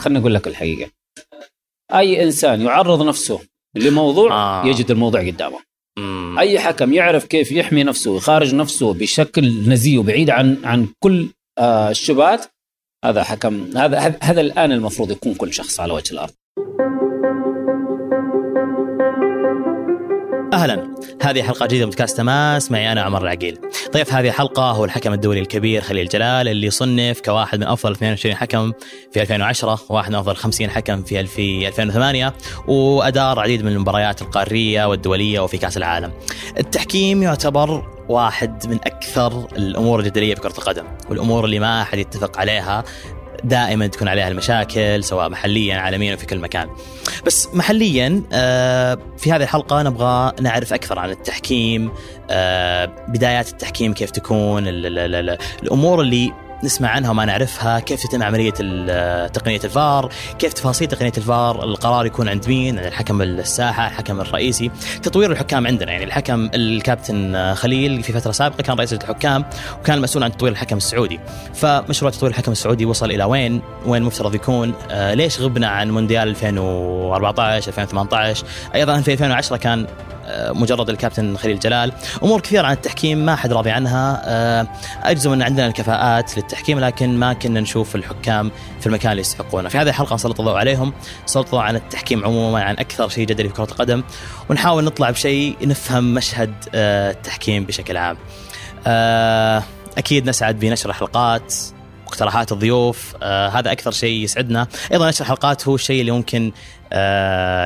خليني أقول لك الحقيقة أي إنسان يعرض نفسه لموضوع آه. يجد الموضوع قدامه مم. أي حكم يعرف كيف يحمي نفسه ويخارج نفسه بشكل نزيه وبعيد عن عن كل آه الشبهات هذا حكم هذا هذا- هذا الآن المفروض يكون كل شخص على وجه الأرض أهلا. هذه حلقة جديدة من بودكاست تماس. معي أنا عمر العقيل. ضيف هذه الحلقة هو الحكم الدولي الكبير خليل جلال اللي صنف كواحد من أفضل 22 حكم في 2010 وواحد من أفضل 50 حكم في 2008 وادار عديد من المباريات القارية والدولية وفي كأس العالم. التحكيم يعتبر واحد من أكثر الأمور الجدلية في كره القدم والأمور اللي ما أحد يتفق عليها دائما تكون عليها المشاكل سواء محليا عالميا في كل مكان. بس محليا آه، في هذه الحلقة نبغى نعرف أكثر عن التحكيم آه، بدايات التحكيم كيف تكون ال ال ال الأمور اللي نسمع عنها وما نعرفها. كيف تتم عملية تقنية الفار؟ كيف تفاصيل تقنية الفار؟ القرار يكون عند مين؟ عند الحكم الساحة الحكم الرئيسي. تطوير الحكام عندنا يعني الحكم الكابتن خليل في فترة سابقة كان رئيس الحكام وكان المسؤول عن تطوير الحكم السعودي. فمشروع تطوير الحكم السعودي وصل إلى وين؟ وين مفترض يكون؟ آه ليش غبنا عن مونديال 2014 2018 أيضا في 2010 كان آه، مجرد الكابتن خليل جلال. أمور كثيرة عن التحكيم ما حد راضي عنها. آه، أجزم أن عندنا الكفاءات للتحكيم لكن ما كنا نشوف الحكام في المكان اللي يستحقونه. في هذه الحلقة نسلط الضوء عليهم نسلط الضوء عن التحكيم عموما عن أكثر شيء جدلي في كرة القدم. ونحاول نطلع بشيء نفهم مشهد آه، التحكيم بشكل عام. آه، أكيد نسعد بنشر حلقات مقترحات الضيوف آه هذا أكثر شيء يسعدنا. أيضا نشر الحلقات هو الشيء اللي ممكن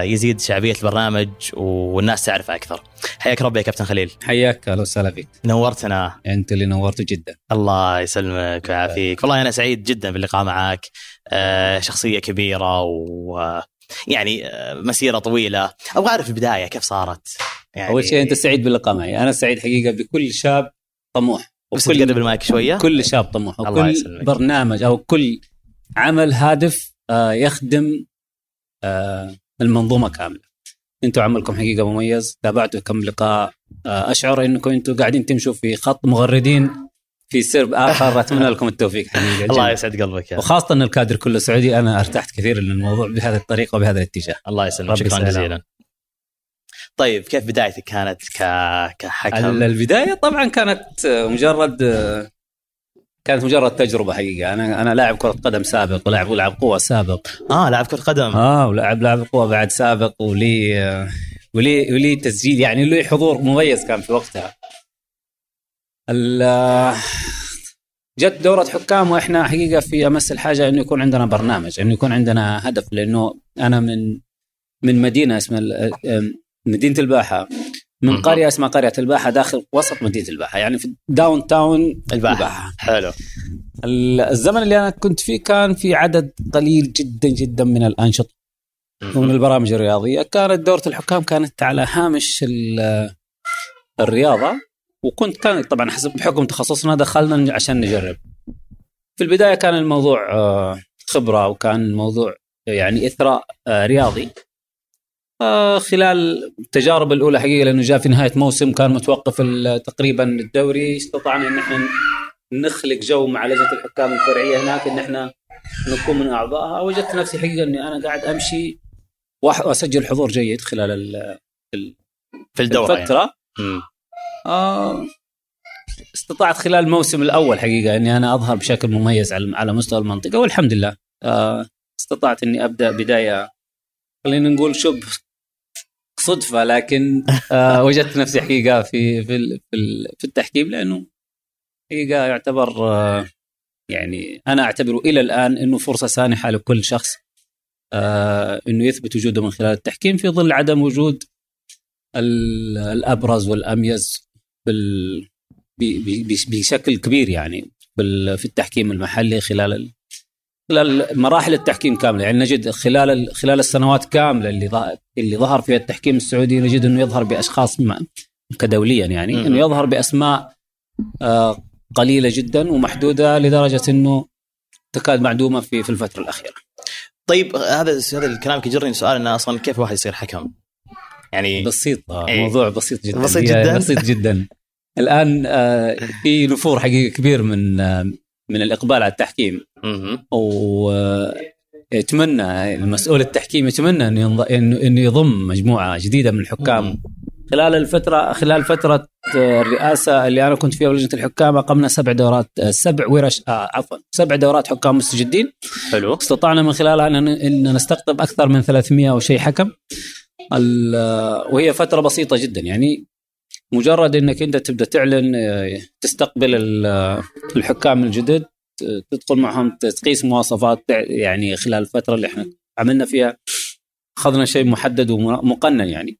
يزيد شعبية البرنامج والناس تعرفه أكثر. حياك ربي يا كابتن خليل. حياك أهلا وسهلا فيك. نورتنا. أنت اللي نورت جدا. الله يسلمك ويعافيك. والله أنا سعيد جدا باللقاء معك آه شخصية كبيرة و يعني آه، مسيرة طويلة. أبغى أعرف البداية كيف صارت؟ يعني أول شيء أنت سعيد باللقاء معي. أنا سعيد حقيقة بكل شاب طموح. بس تقرب المايك شوية؟ كل شاب طموح. الله وكل يسلمك. برنامج أو كل عمل هادف آه، يخدم آه، المنظومة كاملة. أنتم عملكم حقيقة مميز. تابعتوا كم لقاء. آه، أشعر إنكم أنتم قاعدين تمشوا في خط مغردين في سرب آخر. اتمنى لكم التوفيق حقيقه الله. يسعد قلبك يا وخاصة ان الكادر كله سعودي. أنا ارتحت كثير للموضوع بهذه الطريقة وبهذا الاتجاه. الله يسلمك. شكرا. جزيلا. طيب كيف بدايتك كانت ك... كحكم؟ ال- البداية طبعا كانت آه، مجرد آه، كانت مجرد تجربة حقيقة. أنا أنا لاعب كرة قدم سابق ولاعب لاعب قوة سابق. آه لاعب كرة قدم. آه ولاعب لاعب قوة بعد سابق ولي ولي ولي تسجيل. يعني له حضور مميز كان في وقتها. جت دورة حكام وإحنا حقيقة في أمس الحاجة إنه يكون عندنا برنامج إنه يكون عندنا هدف لأنه أنا من من مدينة اسمها مدينة الباحة. من. قرية اسمها قرية الباحة داخل وسط مدينة الباحة يعني في داون تاون الباحة. حلو. ال- الزمن اللي أنا كنت فيه كان في عدد قليل جدا جدا من الأنشطة. ومن البرامج الرياضية. كانت دورة الحكام كانت على هامش ال- الرياضة. وكنت كان طبعا حسب بحكم تخصصنا دخلنا عشان نجرب. في البداية كان الموضوع آه، خبرة وكان الموضوع يعني إثراء آه، رياضي. خلال التجارب الأولى حقيقة لأنه جاء في نهاية موسم كان متوقف تقريبا الدوري استطعنا إن إحنا نخلق جو مع لجنة الحكام الفرعية هناك إن إحنا نكون من أعضائها وجدت نفسي حقيقة إني أنا قاعد أمشي وأسجل حضور جيد خلال ال- في الدورة يعني. الفترة مم. آه استطعت خلال الموسم الأول حقيقة إني أنا أظهر بشكل مميز على على مستوى المنطقة والحمد لله آه استطعت إني أبدأ بداية خلينا نقول شبه صدفة لكن آه وجدت نفسي حقيقة في في في, ال- في التحكيم لأنه حقيقة يعتبر آه يعني أنا اعتبره إلى الآن إنه فرصة سانحة لكل شخص آه إنه يثبت وجوده من خلال التحكيم في ظل عدم وجود ال- الأبرز والأميز بال بشكل كبير يعني في التحكيم المحلي خلال ال- خلال مراحل التحكيم كاملة يعني نجد خلال ال- خلال السنوات كاملة اللي ظهر اللي ظهر فيها التحكيم السعودي نجد إنه يظهر بأشخاص ما كدوليا يعني. إنه يظهر بأسماء آه، قليلة جدا ومحدودة لدرجة إنه تكاد معدومة في في الفترة الأخيرة. طيب هذا هذا الكلام يجرني سؤال انه أصلا كيف الواحد يصير حكم؟ يعني بسيط آه، إيه. موضوع بسيط جدا بسيط جداً؟ بسيط جدا الآن آه، في نفور حقيقي كبير من آه، من الإقبال على التحكيم. مهم. و يتمنى المسؤول التحكيم يتمنى انه ينض- انه يضم مجموعة جديدة من الحكام. خلال الفترة خلال فترة آه، الرئاسة اللي أنا كنت فيها بلجنه الحكام أقمنا سبع دورات آه، سبع ورش آه عفوا سبع دورات حكام مستجدين. حلو. استطعنا من خلالها أن نستقطب أكثر من 300 أو شيء حكم. ال- وهي فترة بسيطة جدا. يعني مجرد إنك أنت تبدأ تعلن آه، تستقبل ال- الحكام الجدد ت- تدخل معهم تقيس مواصفات يعني خلال الفترة اللي إحنا عملنا فيها أخذنا شيء محدد ومقنن يعني.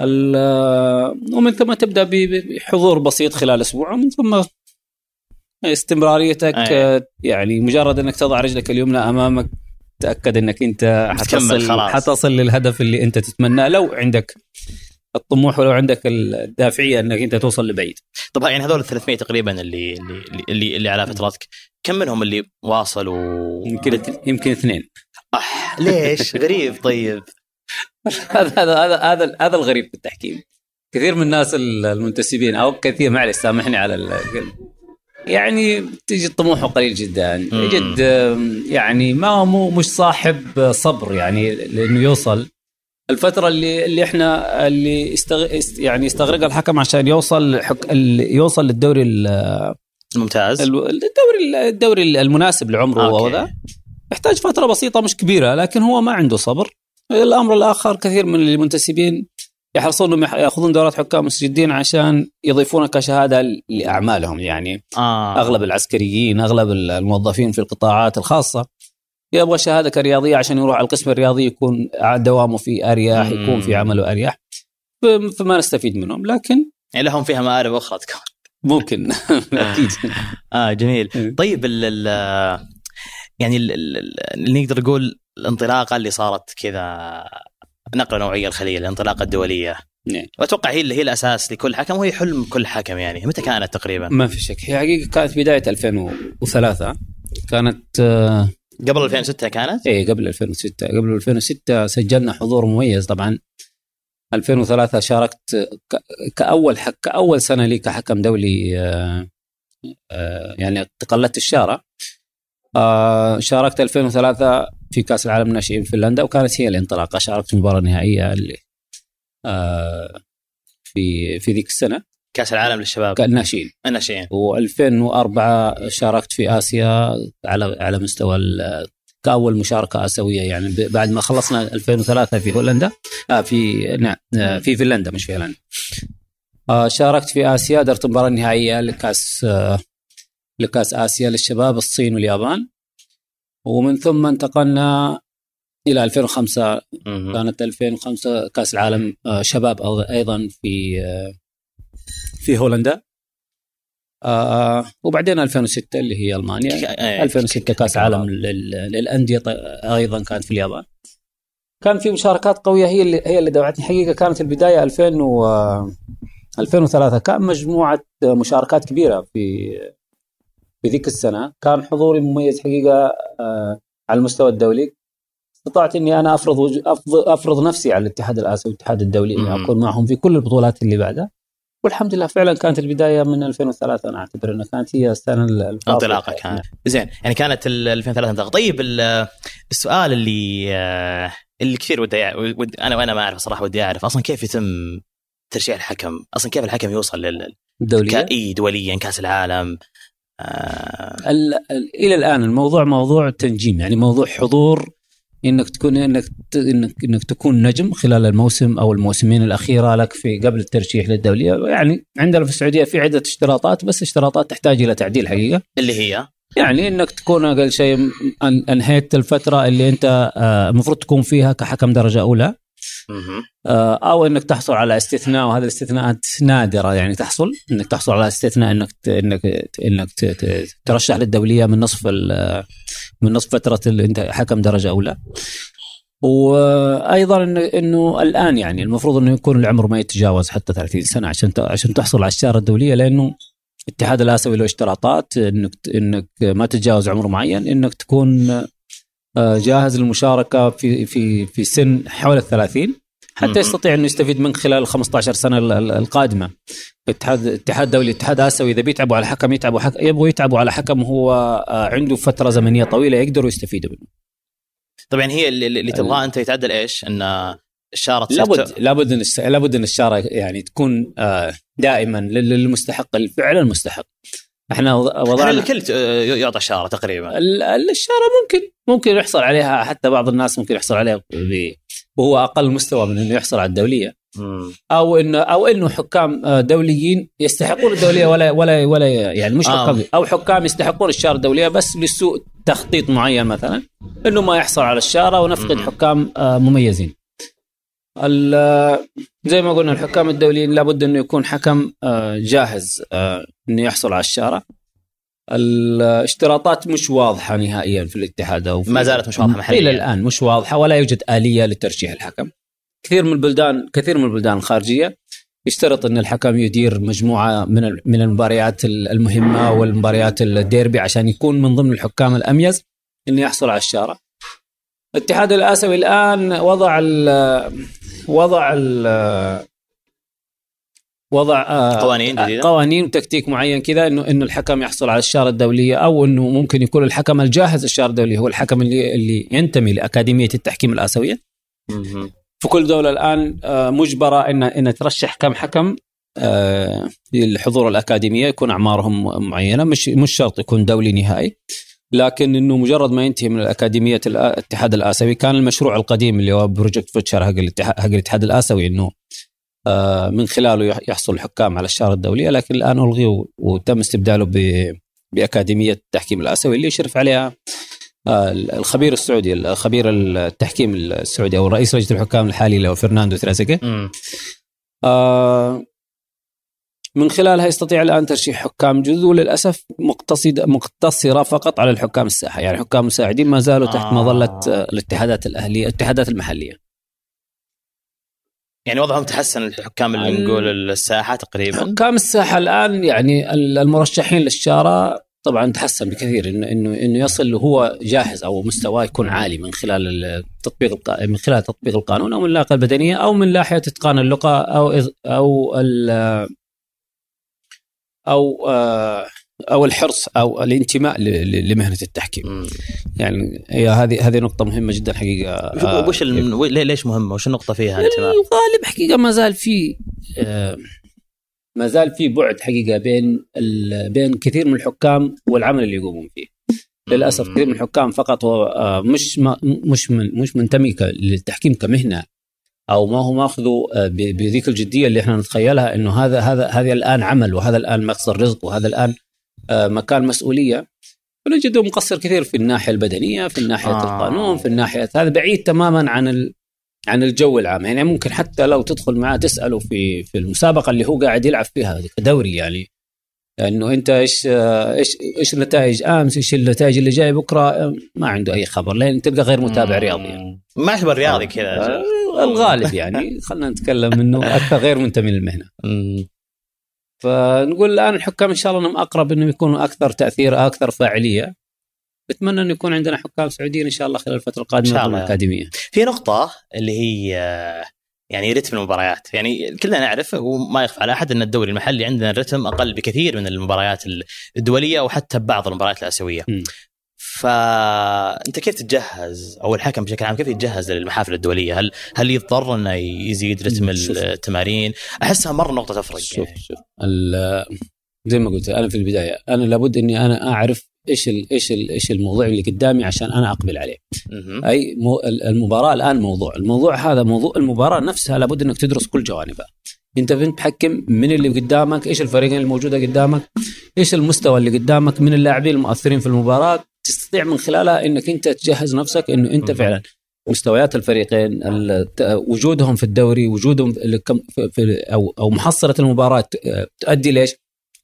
ال- ومن ثم تبدأ بحضور بسيط خلال أسبوع ومن ثم استمراريتك أي. آه، يعني مجرد إنك تضع رجلك اليمنى أمامك تأكد إنك أنت حتصل خلاص. حتصل للهدف اللي أنت تتمناه لو عندك الطموح ولو عندك الدافعية إنك أنت توصل لبعيد. طب يعني هذول ال 300 تقريبا اللي اللي اللي, اللي على فترتك كم منهم اللي واصلوا؟ يمكن يمكن اثنين. أح ليش؟ غريب طيب. هذا هذا هذا هذا هذا الغريب في التحكيم. كثير من الناس المنتسبين أو كثير معلش سامحني على ال- يعني تجد طموحه قليل جدا. يجد يعني ما هو مو مش صاحب صبر يعني لأنه يوصل. الفترة اللي اللي إحنا اللي استغ... است- يعني استغرقها الحكم عشان يوصل حك... ال- يوصل للدوري ال- ممتاز ال- الدوري الدوري المناسب لعمره. وذا يحتاج فترة بسيطة مش كبيرة لكن هو ما عنده صبر الأمر الآخر كثير من المنتسبين يحرصون إنهم يأخذون دورات حكام مستجدين عشان يضيفونها كشهادة لأعمالهم يعني آه. أغلب العسكريين أغلب الموظفين في القطاعات الخاصة يبغى شهادة كرياضية عشان يروح على القسم الرياضي يكون دوامه فيه اريح مم. يكون في عمله اريح ف- فما نستفيد منهم لكن يعني لهم فيها مآرب أخرى تكون. ممكن. أكيد. آه جميل. طيب ال يعني ال- ال- ال- اللي نقدر نقول الانطلاقة اللي صارت كذا نقلة نوعية الخليل الانطلاقة الدولية. نعم. وأتوقع هي اللي هي الأساس لكل حكم وهي حلم كل حكم يعني. متى كانت تقريبا؟ ما في شك. هي حقيقة كانت بداية 2003 كانت آه، قبل 2006 كانت؟ إيه قبل 2006 قبل 2006 سجلنا حضور مميز طبعا. 2003 شاركت كأول حك كأول سنة لي كحكم دولي آه، آه، يعني تقلدت الشاره آه، شاركت 2003 في كأس العالم الناشئين في فنلندا وكانت هي الانطلاقة. شاركت في المباراه النهائيه اللي في في ذيك السنة. كأس العالم للشباب. كالناشئين الناشئين. و2004 شاركت في آسيا على على مستوى كأول مشاركة آسيوية يعني بعد ما خلصنا 2003 في هولندا. آه في نعم آه في فنلندا مش في هولندا. آه شاركت في آسيا درت المباراه النهائيه لكأس آه لكأس آسيا للشباب الصين واليابان. ومن ثم انتقلنا إلى 2005 مهم. كانت 2005 كأس العالم آه، شباب أيضا في آه، في هولندا. آه، وبعدين 2006 اللي هي ألمانيا. إيه. 2006 كأس عالم لل- للأندية أيضا كانت في اليابان. كان في مشاركات قوية هي اللي هي اللي دفعتني حقيقة كانت البداية 2000 و 2003 كان مجموعة مشاركات كبيرة في في ذيك السنة. كان حضوري مميز حقيقة آه، على المستوى الدولي. استطعت إني أنا أفرض أفرض نفسي على الاتحاد الآسيوي والاتحاد الدولي إني. أكون معهم في كل البطولات اللي بعدها. والحمد لله فعلا كانت البداية من 2003 أنا أعتبر إنها كانت هي السنة. انطلاقة كانت زين يعني كانت ال 2003 انطلاقة. طيب ال- السؤال اللي آه، اللي كثير ودي أنا وأنا ما أعرف صراحة ودي أعرف أصلا كيف يتم ترشيح الحكم؟ أصلا كيف الحكم يوصل لل الدوليه كأي دوليا كأس العالم؟ آه. ال... ال... إلى الآن الموضوع موضوع تنجيم يعني موضوع حضور إنك تكون إنك. انك إنك تكون نجم خلال الموسم أو الموسمين الأخيرة لك في قبل الترشيح للدوليه يعني عندنا في السعودية في عدة اشتراطات بس اشتراطات تحتاج إلى تعديل حقيقة اللي هي يعني إنك تكون أقل شيء. أنهيت الفترة اللي أنت آه، المفروض تكون فيها كحكم درجة أولى أو إنك تحصل على استثناء وهذه الاستثناءات نادرة يعني تحصل. إنك تحصل على استثناء إنك إنك إنك ترشح للدولية من نصف من نصف فترة اللي إنت حكم درجة أولى. وأيضا انه إنه الآن يعني المفروض إنه يكون العمر ما يتجاوز حتى 30 سنة عشان عشان تحصل على الشاره الدولية لأنه الاتحاد الآسيوي له اشتراطات إنك إنك ما تتجاوز عمر معين إنك تكون آه، جاهز للمشاركة في في في سن حول ال 30 مم. حتى يستطيع انه يستفيد منك خلال ال 15 سنة ال- ال- القادمة. الاتحاد الاتحاد دولي الاتحاد آسيوي إذا بيتعبوا على حكم يتعبوا حك... يبغوا يتعبوا على حكم هو آه، عنده فترة زمنية طويلة يقدروا يستفيدوا منه. طبعا هي اللي, اللي تبغاه أنت يتعدل إيش؟ إن الشارة تصير لابد لابد إن لابد إن الشارة يعني تكون آه، دائما لل- للمستحق الفعل المستحق إحنا وض- وضعنا الكل ت- يعطى شاره تقريبا ال- ال- الشارة ممكن ممكن يحصل عليها حتى بعض الناس ممكن يحصل عليها وهو أقل مستوى من إنه يحصل على الدولية مم. أو إنه أو إنه حكام آه، دوليين يستحقون الدولية ولا ولا ولا يعني مش آه. حكام أو حكام يستحقون الشارة الدولية بس لسوء تخطيط معين مثلا إنه ما يحصل على الشارة ونفقد مم. حكام آه، مميزين. ال- زي ما قلنا الحكام الدوليين لابد إنه يكون حكم آه، جاهز آه، إنه يحصل على الشاره. الاشتراطات مش واضحة نهائيا في الاتحاد أو ما زالت مش واضحة محلياً. إلى الآن مش واضحة ولا يوجد آلية لترشيح الحكم. كثير من البلدان كثير من البلدان الخارجية يشترط إن الحكم يدير مجموعة من من المباريات ال- المهمة والمباريات الديربي عشان يكون من ضمن الحكام الأميز إنه يحصل على الشاره. الاتحاد الآسيوي الآن وضع ال وضع ال وضع آه، قوانين جديدة؟ قوانين وتكتيك معين كذا إنه إنه الحكم يحصل على الشارة الدولية أو إنه ممكن يكون الحكم الجاهز الشاره الدولية هو الحكم اللي اللي ينتمي لأكاديمية التحكيم الآسيوية مم. في كل دولة الآن آه، مجبرة ان ان ترشح كم حكم آه، للحضور الأكاديمية يكون أعمارهم معينة مش مش شرط يكون دولي نهائي لكن إنه مجرد ما ينتهي من الأكاديمية الآ- الاتحاد الآسيوي كان المشروع القديم اللي هو Project Future حق الاتحاد حق الاتحاد الآسيوي إنه آه، من خلاله يح- يحصل الحكام على الشاره الدوليه لكن الآن الغي وتم استبداله ب بأكاديمية التحكيم الآسيوي اللي يشرف عليها آه، الخبير السعودي الخبير التحكيم السعودي أو رئيس لجنة الحكام الحالي اللي هو فرناندو. آه، من خلالها يستطيع الآن ترشيح حكام جدد وللأسف مقتصد مقتصرة فقط على الحكام الساحة. يعني حكام مساعدين ما زالوا تحت آه. مظلة آه، الاتحادات الاهليه الاتحادات المحلية. يعني وضعهم تحسن الحكام اللي ال- نقول الساحة تقريبا؟ حكام الساحة الآن يعني ال- المرشحين للشارة طبعا تحسن بكثير انه انه إنه يصل هو جاهز أو مستواه يكون عالي من خلال التطبيق الق- من خلال تطبيق القانون أو من اللياقه البدنيه أو من ناحية إتقان اللغة أو أو أو آه، أو الحرص أو الانتماء لمهنة التحكيم مم. يعني هي هذه هذه نقطة مهمة جدا حقيقة آه، وش ليش مهمة؟ وش النقطة فيها انتماء؟ الغالب حقيقة ما زال في آه، ما زال في بعد حقيقة بين ال- بين كثير من الحكام والعمل اللي يقومون فيه للأسف كثير من الحكام فقط هو مش ما مش من مش منتمي للتحكيم كمهنة أو ما هو ماخذه آه، بذيك الجدية اللي إحنا نتخيلها إنه هذا هذا هذا الآن عمل وهذا الآن مصدر رزق وهذا الآن آه، مكان مسؤولية. فنجده مقصر كثير في الناحية البدنية في الناحية آه. القانون في الناحية هذا بعيد تماما عن ال... عن الجو العام. يعني ممكن حتى لو تدخل معاه تسأله في في المسابقة اللي هو قاعد يلعب فيها كدوري يعني. إنه أنت إيش آه، إيش إيش النتائج أمس إيش النتائج اللي جاية بكرة؟ ما عنده أي خبر لأن تلقى غير متابع رياضي يعني. ما يعتبر رياضي كذا. الغالب يعني خلينا نتكلم إنه أكثر غير منتمي للمهنة. فنقول الآن الحكام إن شاء الله إنهم أقرب إنهم يكونوا أكثر تأثير أكثر فاعلية بتمنى انه يكون عندنا حكام سعوديين إن شاء الله خلال الفترة القادمة شاء ضمن الله. الاكاديميه في نقطة اللي هي يعني رتم المباريات يعني كلنا نعرف وما يخفى على أحد إن الدوري المحلي عندنا الرتم أقل بكثير من المباريات الدولية وحتى بعض المباريات الآسيوية. م. فأنت كيف تتجهز أو الحكم بشكل عام كيف يتجهز للمحافل الدولية؟ هل هل يضطر إنه يزيد رتم. التمارين؟ أحسها مرة نقطة تفرق شوف يعني. شوف زي ما قلت أنا في البداية أنا لابد إني أنا أعرف إيش ال إيش ال إيش الموضوع اللي قدامي عشان أنا أقبل عليه. أي مو ال- المباراة الآن موضوع الموضوع هذا موضوع المباراة نفسها لابد إنك تدرس كل جوانبها أنت فين تحكم من اللي قدامك إيش الفريقين الموجودة قدامك إيش المستوى اللي قدامك من اللاعبين المؤثرين في المباراة تستطيع من خلالها إنك أنت تجهز نفسك إنه أنت مم. فعلا مستويات الفريقين وجودهم في الدوري وجودهم في أو أو محصلة المباراة تؤدي ليش؟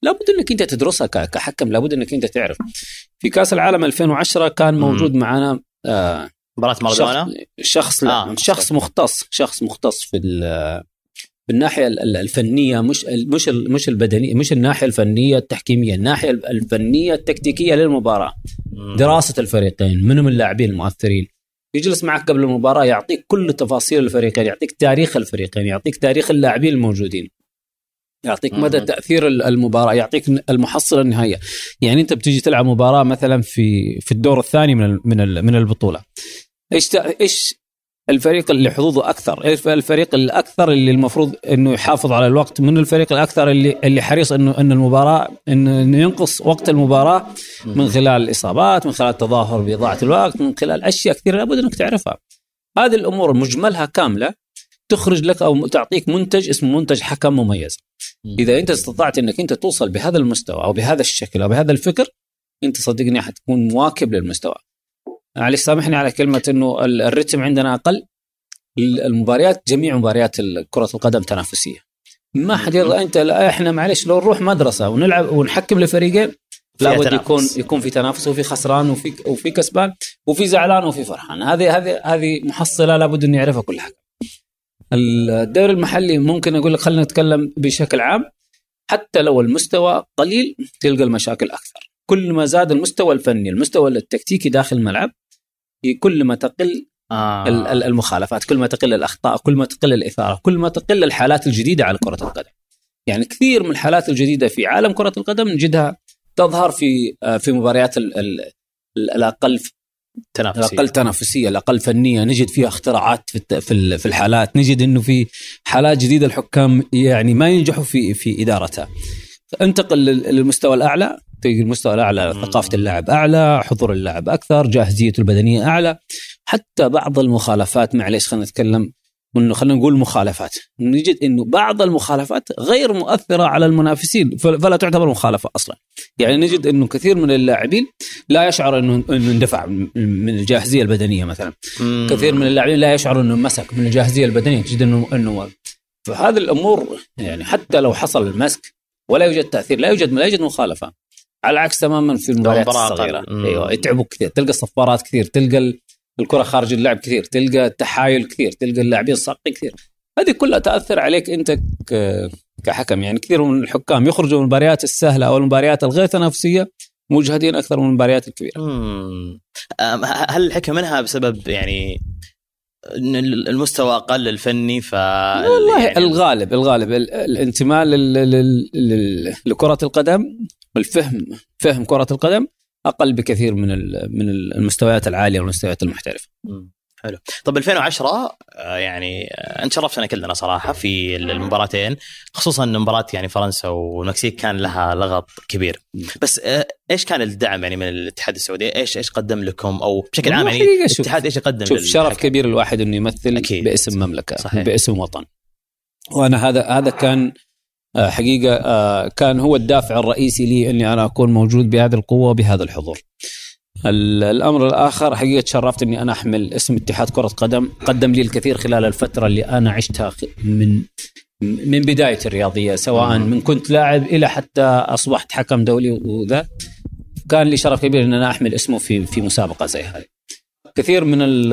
لابد إنك أنت تدرسها كحكم لابد إنك أنت تعرف في كأس العالم 2010 كان مم. موجود معنا آه مباراة مارادونا شخص, شخص لا آه شخص مختص شخص مختص في ال- في الناحيه ال- ال- الفنية مش مش مش البدنية مش الناحية الفنية التحكيمية الناحية الفنية التكتيكية للمباراة. دراسة الفريقين من هم اللاعبين المؤثرين. يجلس معك قبل المباراة يعطيك كل تفاصيل الفريقين يعطيك تاريخ الفريقين يعطيك تاريخ اللاعبين الموجودين. يعطيك مدى. تأثير ال- المباراة يعطيك المحصله النهائيه يعني أنت بتيجي تلعب مباراة مثلا في في الدور الثاني من من البطولة. إيش إيش الفريق اللي حظوظه أكثر إيش الفريق الأكثر اللي المفروض إنه يحافظ على الوقت؟ من الفريق الأكثر اللي اللي حريص إنه ان المباراة إنه ينقص وقت المباراة من خلال الإصابات من خلال التظاهر بإضاعة الوقت من خلال أشياء كثيرة لابد إنك تعرفها. هذه الأمور مجملها كاملة تخرج لك أو تعطيك منتج اسمه منتج حكم مميز. إذا أنت استطعت إنك أنت توصل بهذا المستوى أو بهذا الشكل أو بهذا الفكر أنت صدقني حتكون مواكب للمستوى. معلش سامحني على كلمة إنه الرتم عندنا أقل. المباريات جميع مباريات كرة القدم تنافسية. ما حد يرضى أنت لا إحنا معلش لو نروح مدرسة ونلعب ونحكم لفريقين لابد يكون يكون في تنافس وفي خسران وفي وفي كسبان وفي زعلان وفي فرحان. هذه هذه هذه محصلة لابد انه يعرفها كل حاجة الدوري المحلي ممكن أقول لك خلينا نتكلم بشكل عام حتى لو المستوى قليل تلقى المشاكل أكثر. كل ما زاد المستوى الفني المستوى التكتيكي داخل الملعب كل ما تقل آه. المخالفات كل ما تقل الأخطاء كل ما تقل الإثارة كل ما تقل الحالات الجديدة على كرة القدم يعني كثير من الحالات الجديدة في عالم كرة القدم نجدها تظهر في آه، في مباريات الأقل تنافسية. الأقل تنافسية الأقل فنية نجد فيها اختراعات في في الحالات نجد إنه في حالات جديدة الحكام يعني ما ينجحوا في في إدارتها انتقل للمستوى الأعلى تلقى المستوى الأعلى ثقافة اللاعب أعلى حضور اللاعب أكثر جاهزيته البدنية أعلى. حتى بعض المخالفات معليش خلينا نتكلم؟ إنه خلينا نقول مخالفات. نجد إنه بعض المخالفات غير مؤثرة على المنافسين فلا تعتبر مخالفة أصلا. يعني نجد إنه كثير من اللاعبين لا يشعر انه إنه اندفع من الجاهزية البدنية مثلا. مم. كثير من اللاعبين لا يشعر إنه مسك من الجاهزية البدنية تجد انه إنه فهذه الأمور يعني حتى لو حصل المسك ولا يوجد تأثير لا يوجد لا يوجد مخالفة. على العكس تماما في المباريات الصغيرة. أيوه يتعبوا كثير تلقى صفارات كثير تلقى الكرة خارج اللعب كثير تلقى التحايل كثير تلقى اللاعبين صاقين كثير. هذه كلها تأثر عليك أنت كحكم. يعني كثير من الحكام يخرجوا من المباريات السهلة أو المباريات الغير تنافسية مجهدين أكثر من المباريات الكبيرة. هل الحكم منها بسبب يعني المستوى أقل الفني ف والله يعني الغالب الغالب الانتماء لكرة القدم والفهم فهم كرة القدم أقل بكثير من من المستويات العالية والمستويات المحترفة. حلو. طب 2010 آه، يعني آه، انت شرفتنا كلنا صراحة في المباراتين خصوصا إن مباراة يعني فرنسا والمكسيك كان لها لغط كبير. بس آه، إيش كان الدعم يعني من الاتحاد السعودي؟ إيش إيش قدم لكم؟ أو بشكل عام يعني الاتحاد إيش يقدم شوف شرف كبير الواحد إنه يمثل أكيد. باسم مملكة صحيح. باسم وطن. وأنا هذا هذا كان حقيقة كان هو الدافع الرئيسي لي إني أنا أكون موجود بهذه القوة وبهذا الحضور. الأمر الآخر حقيقة تشرفت اني أنا أحمل اسم اتحاد كرة قدم. قدم لي الكثير خلال الفترة اللي أنا عشتها من من بداية الرياضية سواء من كنت لاعب إلى حتى أصبحت حكم دولي وذا. كان لي شرف كبير أن أنا أحمل اسمه في في مسابقة زي هذه. كثير من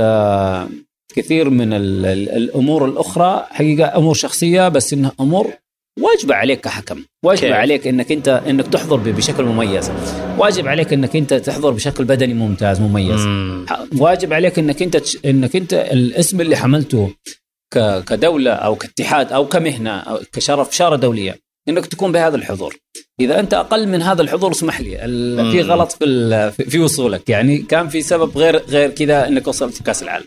كثير من الأمور الأخرى حقيقة أمور شخصية بس إنها أمور واجب عليك كحكم. واجب كيف. عليك إنك انت إنك تحضر بشكل مميز. واجب عليك إنك أنت تحضر بشكل بدني ممتاز مميز. مم. واجب عليك إنك أنت إنك أنت الاسم اللي حملته كدولة أو كاتحاد أو كمهنة أو كشرف شارة دولية. إنك تكون بهذا الحضور. إذا أنت أقل من هذا الحضور اسمح لي في غلط في في وصولك. يعني كان في سبب غير غير كذا إنك وصلت كاس العالم.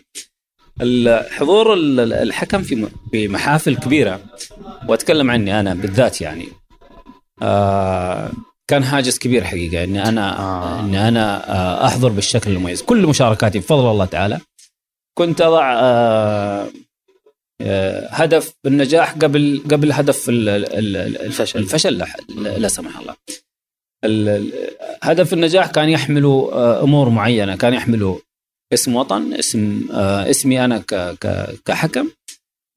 الحضور الحكم في في محافل كبيرة وأتكلم عني أنا بالذات يعني. آه كان هاجس كبير حقيقة إني أنا آه. إني أنا آه أحضر بالشكل المميز. كل مشاركاتي بفضل الله تعالى. كنت أضع آه آه هدف النجاح قبل قبل هدف الفشل. الفشل لا, سمح الله. هدف النجاح كان يحمل آه، أمور معينة كان يحمل اسم وطن اسم آه اسمي أنا ك ك كحكم.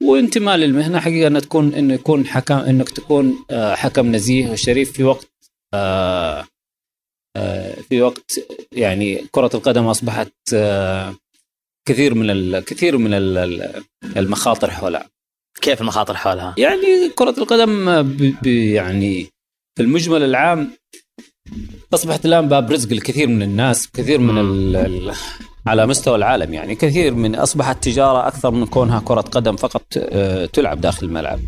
وانتماء للمهنة حقيقة أن تكون انه يكون حكم أنك تكون آه حكم نزيه وشريف في وقت آه آه في وقت يعني كرة القدم أصبحت آه كثير من الكثير من المخاطر حولها. كيف المخاطر حولها؟ يعني كرة القدم يعني في المجمل العام أصبحت الآن باب رزق لكثير من الناس كثير من على مستوى العالم يعني. كثير من أصبحت تجارة أكثر من كونها كرة قدم فقط آه، تلعب داخل الملعب.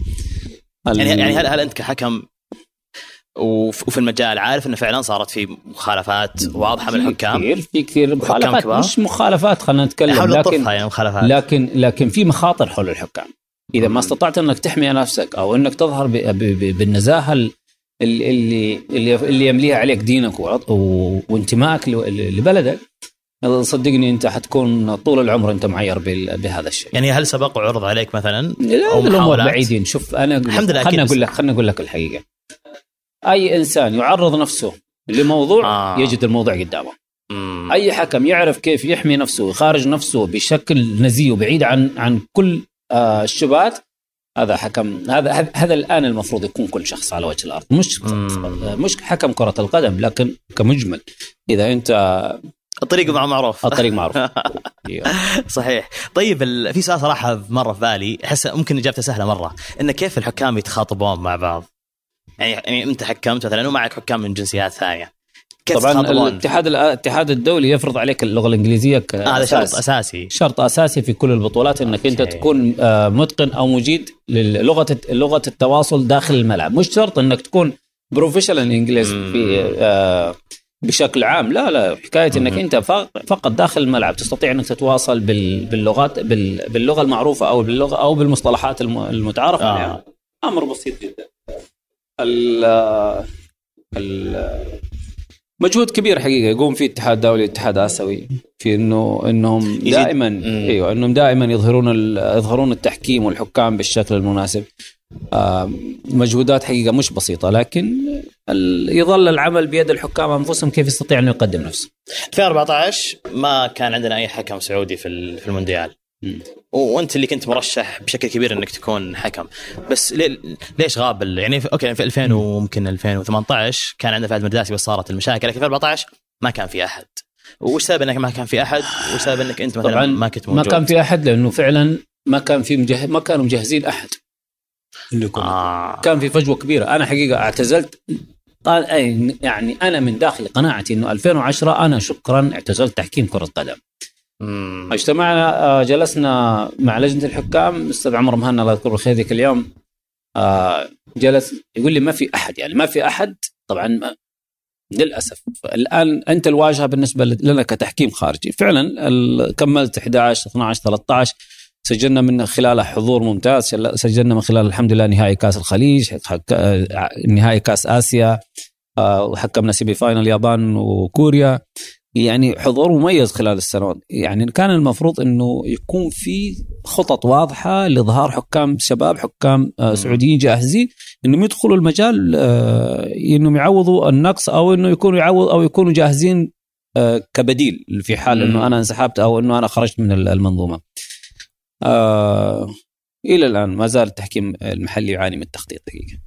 يعني يعني هل هل أنت كحكم وف- وفي المجال عارف إنه فعلا صارت في مخالفات واضحة من الحكام؟ كثير في كثير مخالفات. كبار؟ مش مخالفات خلينا نتكلم لكن يعني مخالفات. لكن لكن في مخاطر حول الحكام. إذا ما. استطعت إنك تحمي نفسك أو إنك تظهر ب- ب- ب- بالنزاهة ال- اللي اللي اللي, يمليها عليك دينك وانتمائك لبلدك صدقني انت حتكون طول العمر انت معير بهذا الشيء يعني هل سبق وعرض عليك مثلا لا الأمور؟ بعيدين شوف أنا الحمد لله خلنا أقول لك خلنا أقول لك الحقيقة أي إنسان يعرض نفسه لموضوع آه. يجد الموضوع قدامه مم. أي حكم يعرف كيف يحمي نفسه ويخارج نفسه بشكل نزيه وبعيد عن عن كل آه الشبهات هذا حكم هذا- هذا الآن المفروض يكون كل شخص على وجه الأرض مش مم. مش حكم كرة القدم لكن كمجمل إذا أنت الطريق مع معروف. الطريق معروف. أيوه. صحيح. طيب ال... في سؤال صراحة مرة في بالي. أحس ممكن إجابته سهلة مرة. انه كيف الحكام يتخاطبون مع بعض؟ يعني يعني أنت حكمت مثلا ومعك حكام من جنسيات ثانية. كيف طبعا الاتحاد الاتحاد الدولي يفرض عليك اللغة الإنجليزية آه هذا شرط. أساسي. شرط أساسي في كل البطولات إنك أنت. تكون آه، متقن أو مجيد للغة لغة التواصل داخل الملعب. مش شرط إنك تكون professional English مم. في آه، بشكل عام لا لا حكاية إنك. أنت فقط داخل الملعب تستطيع إنك تتواصل بال- باللغات بال- باللغة المعروفة أو باللغة أو بالمصطلحات الم- المتعارف آه. عليها أمر بسيط جدا ال ال مجهود كبير حقيقة يقوم فيه الاتحاد الدولي الاتحاد الاسيوي في انه إنهم دائما. إيوه إنهم دائما يظهرون يظهرون التحكيم والحكام بالشكل المناسب مجهودات حقيقة مش بسيطة لكن يظل العمل بيد الحكام أنفسهم كيف يستطيع انه يقدم نفسه. 2014 ما كان عندنا أي حكم سعودي في في المونديال. وأنت اللي كنت مرشح بشكل كبير إنك تكون حكم. بس ليش غاب يعني في أوكي في 2000 وممكن 2018 كان عندنا فهد مرداسي بس صارت المشاكل لكن في 2014 ما كان في أحد. وش سبب إنك ما كان في أحد؟ وش سبب إنك أنت مثلا ما كنت ما موجود كان في أحد لأنه فعلا ما كان في مجهز ما كانوا مجهزين أحد. اللي يكون آه. كان في فجوة كبيرة. أنا حقيقة اعتزلت. قال أي يعني أنا من داخل قناعتي إنه 2010 أنا شكرا اعتزلت تحكيم كرة قدم. اجتمعنا آه، جلسنا مع لجنة الحكام. الاستاذ عمر مهنا الله يذكره بالخير ذيك اليوم آه، جلس يقول لي ما في أحد يعني ما في أحد. طبعا ما للأسف. الآن أنت الواجهة بالنسبة لنا كتحكيم خارجي. فعلا كملت 11 12 13 سجلنا من خلالها حضور ممتاز سجلنا من خلال الحمد لله نهائي كاس الخليج نهائي كاس آسيا آه، وحكمنا سيمي فاينل اليابان وكوريا يعني حضور مميز خلال السنوات يعني كان المفروض إنه يكون في خطط واضحة لإظهار حكام شباب حكام آه، سعوديين جاهزين إنهم يدخلوا المجال آه، إنهم يعوضوا النقص أو إنه يكونوا يعوض أو يكونوا جاهزين كبديل في حال. إنه أنا انسحبت أو إنه أنا خرجت من المنظومة. آه إلى الآن ما زال التحكيم المحلي يعاني من التخطيط دقيقة.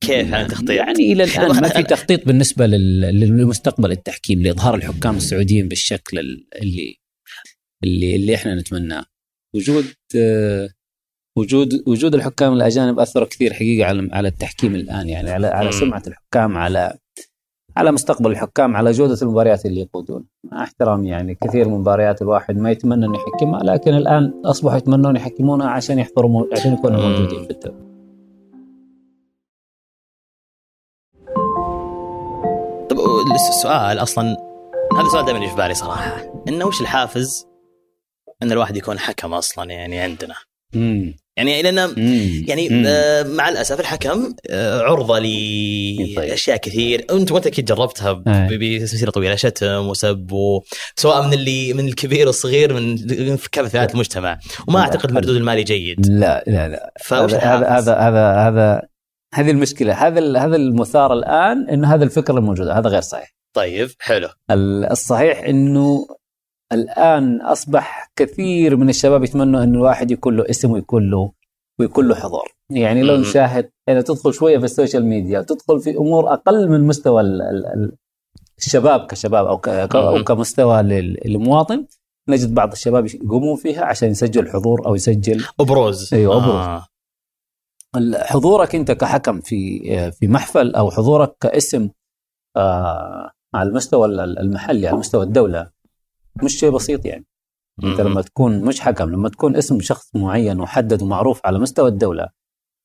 كيف عن التخطيط؟ يعني إلى الآن ما في تخطيط بالنسبة للمستقبل التحكيم لإظهار الحكام السعوديين بالشكل ال- اللي اللي اللي إحنا نتمناه. وجود آه، وجود وجود الحكام الأجانب أثر كثير حقيقة على على التحكيم الآن يعني على على. سمعة الحكام على على مستقبل الحكام على جودة المباريات اللي يقودون مع احترامي يعني كثير من المباريات الواحد ما يتمنى انه يحكمها لكن الآن أصبحوا يتمنون يحكمونها عشان يحضروا عشان يكونوا. موجودين في الدوري. طب السؤال أصلا هذا سؤال دائما في بالي صراحة إنه وش الحافز إن الواحد يكون حكم أصلا يعني عندنا مم. يعني لأن مم. يعني مم. آه مع الأسف الحكم آه عرضة طيب. لاشياء كثير أنت وانت أكيد جربتها. بسلسله طويلة شتم وسب و... سواء من اللي من الكبير والصغير من في كافه فئات المجتمع وما لا. أعتقد المردود المالي جيد لا لا لا هذا هذا؟ هذا هذا هذا هذه المشكلة هذا هذا المثار الآن إنه هذا الفكرة الموجوده هذا غير صحيح طيب حلو ال- الصحيح إنه الآن أصبح كثير من الشباب يتمنوا انه الواحد يكون له اسم ويكون له ويكون له حضور يعني لو. نشاهد يعني تدخل شوية في ال social media تدخل في أمور أقل من مستوى ال- ال- ال- الشباب كشباب أو مم. كمستوى لل- للمواطن نجد بعض الشباب يقومون فيها عشان يسجل حضور أو يسجل أبروز أيوة، أبروز. آه. حضورك أنت كحكم في في محفل أو حضورك كاسم آه على المستوى المحلي على مستوى الدولة مش شيء بسيط يعني انت. لما تكون مش حكم لما تكون اسم شخص معين محدد ومعروف على مستوى الدولة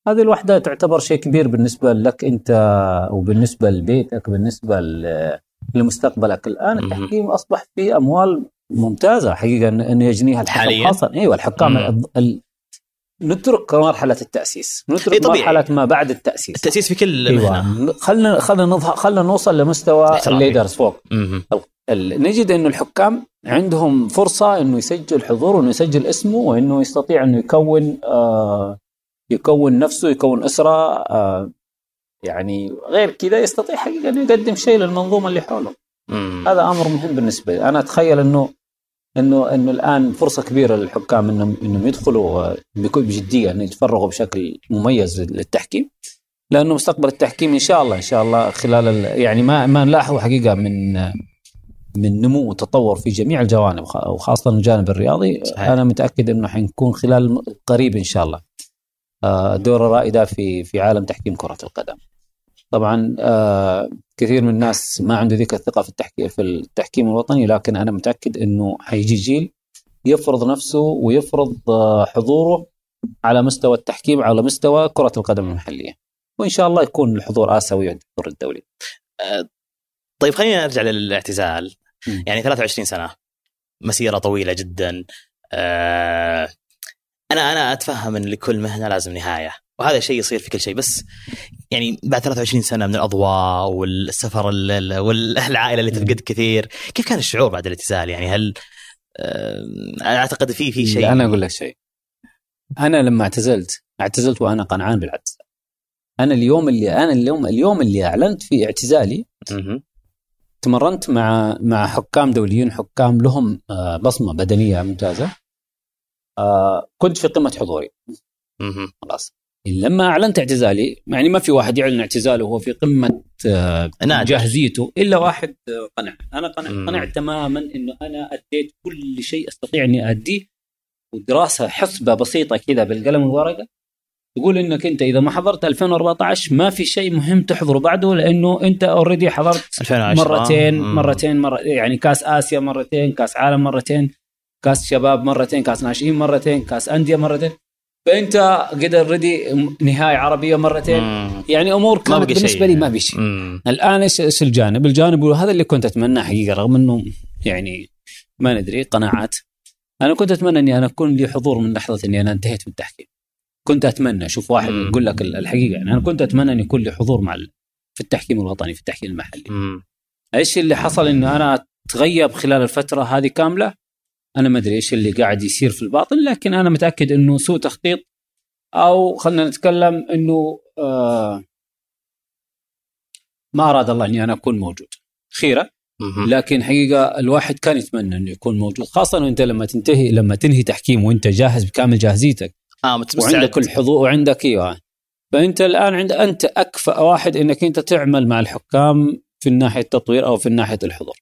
هذه الوحدة تعتبر شيء كبير بالنسبة لك انت وبالنسبة لبيتك بالنسبة لمستقبلك الآن. التحكيم أصبح فيه أموال ممتازة حقيقة انه يجنيها الحكم حالياً؟ خاصه إيوه الحكام. نترك مرحله التأسيس نترك إيه طبيعي. مرحلة ما بعد التأسيس التأسيس في كل أيوه خلينا خلينا نظهر خلينا نوصل لمستوى. الليدرز فوق. ال- نجد إنه الحكام عندهم فرصة إنه يسجل حضور وإنه يسجل اسمه وإنه يستطيع إنه يكون آه يكون نفسه يكون أسرة آه يعني غير كذا يستطيع حقيقة إنه يقدم شيء للمنظومة اللي حوله مم. هذا أمر مهم بالنسبة لي أنا أتخيل إنه انه إنه الآن فرصة كبيرة للحكام انهم إنهم يدخلوا بكل بجدية إنه يتفرغوا بشكل مميز للتحكيم لأنه مستقبل التحكيم إن شاء الله إن شاء الله خلال ال- يعني ما ما نلاحظه حقيقة من من نمو وتطور في جميع الجوانب وخاصة الجانب الرياضي صحيح. أنا متأكد إنه حنكون خلال قريب إن شاء الله آه، دورة رائدة في في عالم تحكيم كرة القدم. طبعا آه، كثير من الناس ما عنده ذيك الثقه في التحكيم في التحكيم الوطني لكن أنا متأكد إنه حيجي جيل يفرض نفسه ويفرض آه، حضوره على مستوى التحكيم على مستوى كرة القدم المحلية. وإن شاء الله يكون الحضور اسيوي والحضور الدولي. طيب خلينا نرجع للاعتزال مم. يعني 23 سنة مسيرة طويلة جدا آه أنا أنا أتفهم إن لكل مهنة لازم نهاية وهذا شيء يصير في كل شيء. بس يعني بعد 23 سنة من الأضواء والسفر ال- ال- والعائلة اللي تفقد كثير كيف كان الشعور بعد الاعتزال؟ يعني هل آه أنا أعتقد في في شيء؟ أنا أقول لك شيء. أنا لما اعتزلت اعتزلت وأنا قنعان بالاعتزال أنا اليوم اللي أنا اليوم اليوم اللي أعلنت في اعتزالي. تمرنت مع مع حكام دوليين حكام لهم آه، بصمة بدنية ممتازة. آه، كنت في قمة حضوري. خلاص. لما أعلنت اعتزالي يعني ما في واحد يعلن اعتزاله وهو في قمة آه،. جاهزيته إلا واحد آه، قنع أنا قنع. قنعت تماما إنه أنا أديت كل شيء أستطيع إني أديه ودراسة حسبة بسيطة كذا بالقلم والورقة تقول إنك أنت إذا ما حضرت 2014 ما في شيء مهم تحضره بعده لأنه أنت اوريدي حضرت 2010 مرتين مم. مرتين مرة يعني كاس آسيا مرتين كاس عالم مرتين كاس شباب مرتين كاس ناشئين مرتين كاس أندية مرتين فأنت قد already نهاية عربية مرتين مم. يعني أمور كانت بالنسبة شيء. لي ما في شيء مم. الآن إيش الجانب؟ الجانب وهذا اللي كنت اتمناه حقيقة رغم إنه يعني ما ندري قناعات أنا كنت أتمنى إني أنا أكون لي حضور من لحظة إني أنا انتهيت من التحكيم كنت أتمنى أشوف واحد مم. يقول لك الحقيقة يعني أنا كنت أتمنى ان يكون لي حضور مع ال- في التحكيم الوطني في التحكيم المحلي مم. إيش اللي حصل إنه أنا تغيب خلال الفترة هذه كاملة أنا ما أدري إيش اللي قاعد يصير في الباطن لكن أنا متأكد إنه سوء تخطيط أو خلينا نتكلم إنه آه ما أراد الله إني أنا أكون موجود خيرة. لكن حقيقة الواحد كان يتمنى إنه يكون موجود خاصة وانت لما تنتهي لما تنهي تحكيم وأنت جاهز بكامل جاهزيتك آه متستعد. وعندك الحضور وعندك أيوه فأنت الآن عند أنت أكفأ واحد إنك أنت تعمل مع الحكام في ناحية التطوير أو في ناحية الحضور.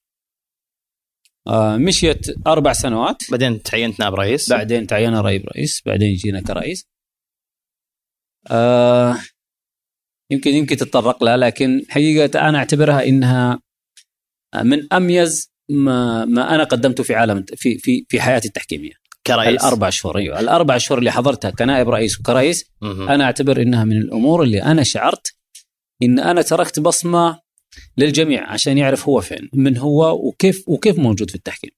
آه مشيت أربع سنوات بعدين تعينت نائب رئيس بعدين تعينا رئيس رئيس بعدين جينا كرئيس. آه يمكن يمكن تتطرق لها لكن حقيقة أنا أعتبرها إنها من أميز ما ما أنا قدمته في عالم في في في حياتي التحكيمية. كرئيس الأربع شهور أيوه الأربع شهور اللي حضرتها كنائب رئيس وكرئيس. أنا أعتبر إنها من الأمور اللي أنا شعرت إن أنا تركت بصمة للجميع عشان يعرف هو فين من هو وكيف وكيف موجود في التحكيم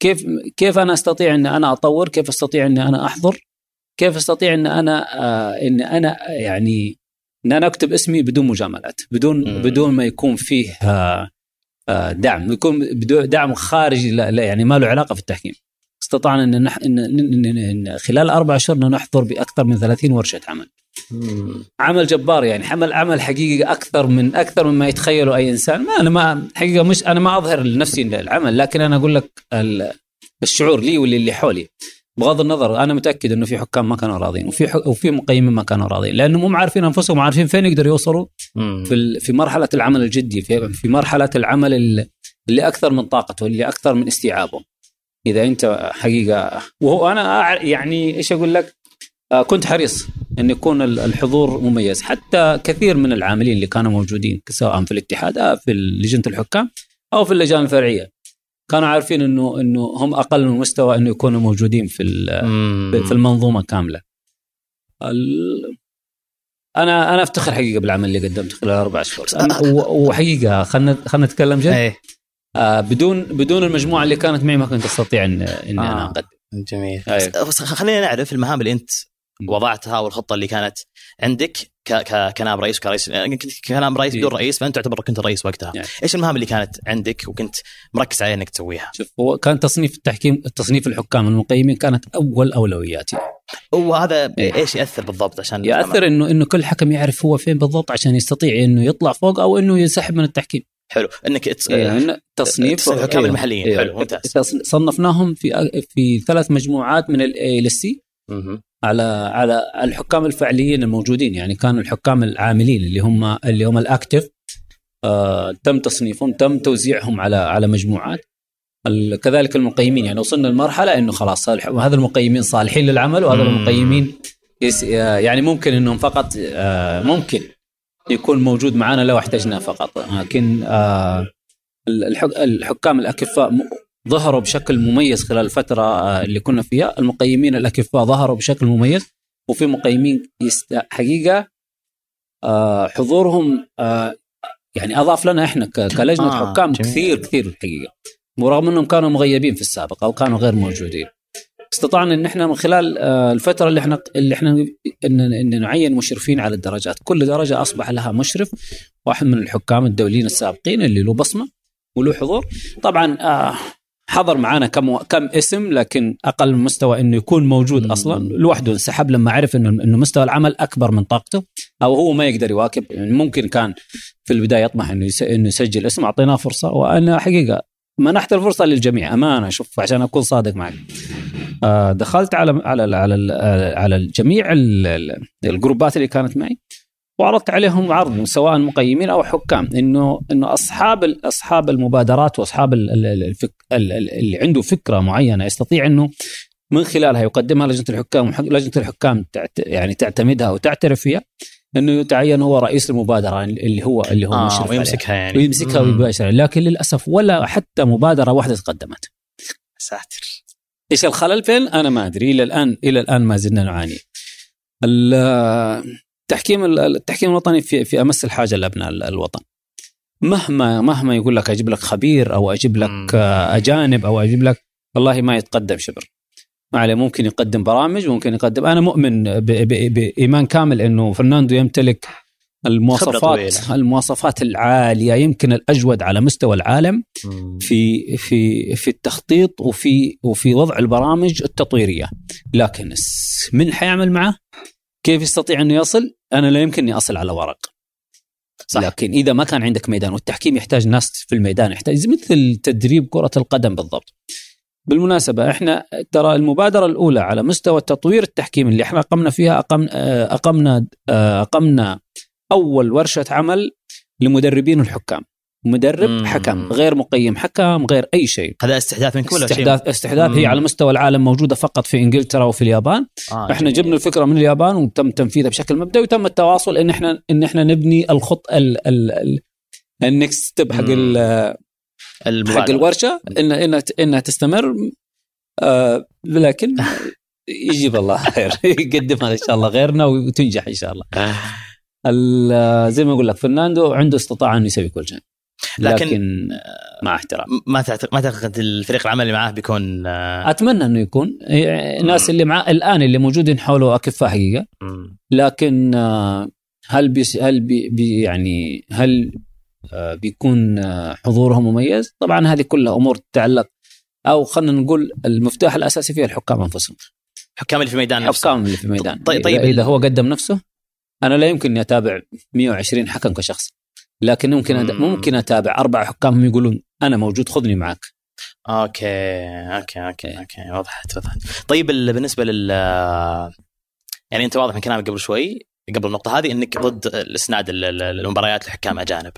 كيف كيف أنا أستطيع ان أنا أطور كيف أستطيع ان أنا أحضر كيف أستطيع ان أنا آه ان أنا يعني إن أنا أكتب اسمي بدون مجاملات بدون مم. بدون ما يكون فيه آه آه دعم يكون دعم خارجي لا, لا يعني ما له علاقة في التحكيم استطعنا إن, نح... إن, إن, إن, إن خلال أربع شهور نحضر بأكثر من 30 ورشة عمل. عمل جبار يعني عمل عمل حقيقي أكثر من أكثر مما يتخيله أي إنسان. ما أنا ما حقيقة مش أنا ما أظهر لنفسي العمل لكن أنا أقول لك ال- الشعور لي واللي اللي حولي. بغض النظر أنا متأكد إنه في حكام ما كانوا راضيين وفي وفي مقيمين ما كانوا راضيين لانهم هم عارفين أنفسهم عارفين فين يقدروا يوصلوا؟ مم. في في مرحلة العمل الجدي في في مرحلة العمل ال- اللي أكثر من طاقته اللي أكثر من استيعابه. إذا أنت حقيقة وهو أنا يعني إيش أقول لك؟ كنت حريص إن يكون ال- الحضور مميز. حتى كثير من العاملين اللي كانوا موجودين سواء في الاتحاد آه، في لجنة الحكام أو في اللجان الفرعية كانوا عارفين انه إنه هم أقل من مستوى إنه يكونوا موجودين في. في المنظومة كاملة. أنا أنا أفتخر حقيقة بالعمل اللي قدمته خلال أربع اشهر و- وحقيقة خلينا خلينا نتكلم جد. إيه. آه بدون بدون المجموعة اللي كانت معي ما كنت أستطيع ان إني آه. أنا أقدم. جميل. أيوة. بس خلينا نعرف المهام اللي أنت وضعتها والخطة اللي كانت عندك ك... ك... كنائب رئيس وكرئيس يعني كنت كنائب رئيس بدون رئيس فأنت تعتبر كنت الرئيس وقتها يعني. إيش المهام اللي كانت عندك وكنت مركز عليها إنك تسويها شوف هو كان تصنيف التحكيم تصنيف الحكام المقيمين كانت أول أولوياتي وهذا إيه. إيش يأثر بالضبط عشان ياثر إنه إنه كل حكم يعرف هو فين بالضبط عشان يستطيع إنه يطلع فوق أو إنه ينسحب من التحكيم حلو إنك تص... يعني تصنيف الحكام أيوة. المحليين أيوة. حلو ممتاز صنفناهم في في ثلاث مجموعات من ال A لل C مهم. على على الحكام الفعليين الموجودين يعني كانوا الحكام العاملين اللي هم اللي هم ال active. آه تم تصنيفهم تم توزيعهم على على مجموعات. كذلك المقيمين يعني وصلنا لمرحلة إنه خلاص هذا المقيمين صالحين للعمل وهذا. المقيمين yes يعني ممكن إنهم فقط آه ممكن يكون موجود معنا لو احتجناه فقط. لكن آه الحك- الحكام الأكفاء ظهروا بشكل مميز خلال الفترة آه، اللي كنا فيها المقيمين الأكفاء ظهروا بشكل مميز وفي مقيمين. حقيقة آه، حضورهم آه، يعني أضاف لنا إحنا كلجنة آه، حكام جميل. كثير كثير الحقيقة ورغم إنهم كانوا مغيبين في السابق أو كانوا غير موجودين استطعنا إن إحنا من خلال الفترة اللي إحنا اللي إحنا ان, إن نعين مشرفين على الدرجات كل درجة أصبح لها مشرف واحد من الحكام الدوليين السابقين اللي له بصمة وله حضور طبعا آه، حضر معنا كم كم اسم لكن أقل من مستوى إنه يكون موجود. أصلا. لوحده انسحب لما عرف انه إنه مستوى العمل أكبر من طاقته. أو هو ما يقدر يواكب. يعني ممكن كان في البداية يطمح إنه يس- إنه يسجل اسم أعطيناه فرصة. وأنا حقيقة منحت الفرصة للجميع. أمانة شوف عشان أكون صادق معك. آه، دخلت على على على على الجميع ال- ال- الجروبات اللي كانت معي. وعرضت عليهم عرض سواء مقيمين أو حكام إنه إنه أصحاب أصحاب المبادرات وأصحاب الفك اللي عنده فكرة معينة يستطيع إنه من خلالها يقدمها لجنة الحكام لجنة الحكام يعني تعتمدها وتعترف فيها إنه يتعين هو رئيس المبادرة اللي هو اللي هو آه مشرف عليها. ويمسكها يعني ويمسكها مم. ويباشرها لكن للأسف ولا حتى مبادرة واحدة تقدمت ساتر إيش الخلل فين؟ أنا ما أدري إلى الآن إلى الآن ما زلنا نعاني. ال- التحكيم التحكيم الوطني في في أمس الحاجة لأبناء الوطن. مهما مهما يقول لك أجيب لك خبير أو أجيب. لك آه، أجانب أو أجيب لك والله ما يتقدم شبر. ما عليه ممكن يقدم برامج ممكن يقدم أنا مؤمن بإيمان كامل إنه فرناندو يمتلك المواصفات. المواصفات العالية يمكن الأجود على مستوى العالم. في في في التخطيط وفي وفي وضع البرامج التطويرية لكن من حيعمل معه كيف يستطيع إنه يصل؟ أنا لا يمكن اني أصل على ورق. صح. لكن إذا ما كان عندك ميدان والتحكيم يحتاج ناس في الميدان يحتاج مثل تدريب كرة القدم بالضبط. بالمناسبة إحنا ترى المبادرة الأولى على مستوى التطوير التحكيم اللي إحنا أقمنا فيها أقم أقمنا آه، أقمنا أول ورشة عمل لمدربين الحكام. مدرب مم. حكم غير مقيم حكم غير أي شيء هذا استحداث منك ولا شيء؟ استحداث استحداث هي مم. على مستوى العالم موجودة فقط في إنجلترا وفي اليابان آه إحنا جميل. جبنا الفكرة من اليابان وتم تنفيذها بشكل مبدئي وتم التواصل إن إحنا إن إحنا نبني الخط ال ال ال ال next step حق ال- حق. الورشة ان انها إنها تستمر آه لكن يجيب الله خير يقدمها إن شاء الله غيرنا وتنجح إن شاء الله ال- زي ما أقول لك فرناندو عنده استطاعة إنه يسوي كل شيء لكن- لكن مع احترام. ما تعتقد ما تعتقد الفريق العمل اللي معاه بيكون آه، أتمنى إنه يكون. الناس اللي معاه الآن اللي موجودين حوله أكفاء حقيقة. لكن آه، هل بيس هل بي بي يعني هل آه، بيكون حضورهم مميز؟ طبعا هذه كلها أمور تتعلق. أو خلينا نقول المفتاح الأساسي فيها الحكام أنفسهم، حكام اللي في ميدان نفسه. الحكام اللي في الميدان طيب- طيب. إذا هو قدم نفسه أنا لا يمكن إني أتابع 120 حكم كشخص. لكن ممكن أد- مم. ممكن أتابع. أربع حكام هم يقولون أنا موجود خذني معك okay okay okay okay وضحت وضحت طيب ال- بالنسبة لل يعني أنت واضح من كلامك قبل شوي قبل النقطة هذه إنك ضد الإسناد ال- ال- المباريات لحكام أجانب.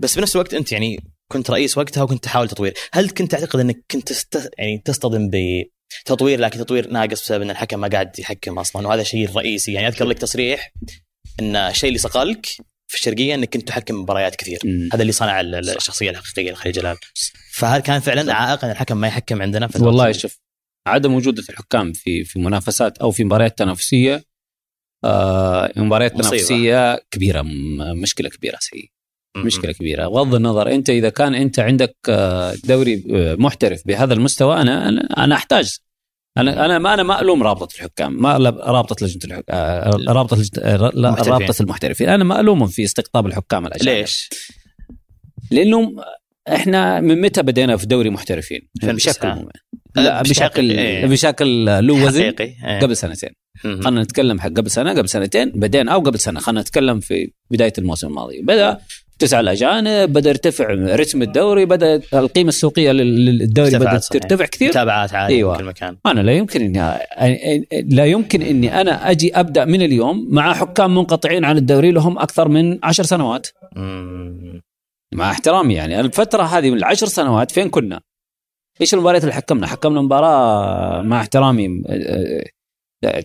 بس بنفس الوقت أنت يعني كنت رئيس وقتها وكنت تحاول تطوير. هل كنت تعتقد إنك كنت تست... يعني تصطدم بتطوير لكن تطوير ناقص بسبب إن الحكم ما قاعد يحكم أصلا؟ وهذا شيء الرئيسي يعني أذكر لك تصريح إن الشيء اللي صقلك في الشرقية إنك كنت تحكم مباريات كثير. مم. هذا اللي صنع ال- ال- الشخصية الحقيقية لخليل جلال. فهل كان فعلا عائق إن الحكم ما يحكم عندنا في والله شوف عدم وجود الحكام في في منافسات أو في مباريات تنافسية آه مباريات. تنافسية كبيرة مشكلة كبيرة سي مشكلة كبيرة. بغض النظر أنت إذا كان أنت عندك آه، دوري آه، محترف بهذا المستوى أنا أنا, أنا أحتاج أنا أنا ما أنا ما ألوم رابطة الحكام ما رابطة لجنة الحكام رابطة لجنة آه،. رابطة المحترفين أنا ما ألومهم في استقطاب الحكام الاجانب ليش؟ لأنه إحنا من متى بدينا في دوري محترفين؟ 2009. بشكل مم- لا بشكل- بشكل إيه. بشكل له وزن حقيقي إيه. قبل سنتين. خلينا نتكلم حق قبل سنة قبل سنتين بدينا أو قبل سنة خلينا نتكلم في بداية الموسم الماضي بدأ تسعة الأجانب بدأ يرتفع رتم الدوري بدأ القيمة السوقية لل- للدوري بدأت. ترتفع كثير متابعات عالية أيوة. في كل مكان أنا لا يمكن إني لا يمكن إني أنا أجي أبدأ من اليوم مع حكام منقطعين عن الدوري لهم أكثر من عشر سنوات مم. مع احترامي يعني الفترة هذه من العشر سنوات فين كنا؟ إيش المباريات اللي حكمنا؟ حكمنا مباراة مع احترامي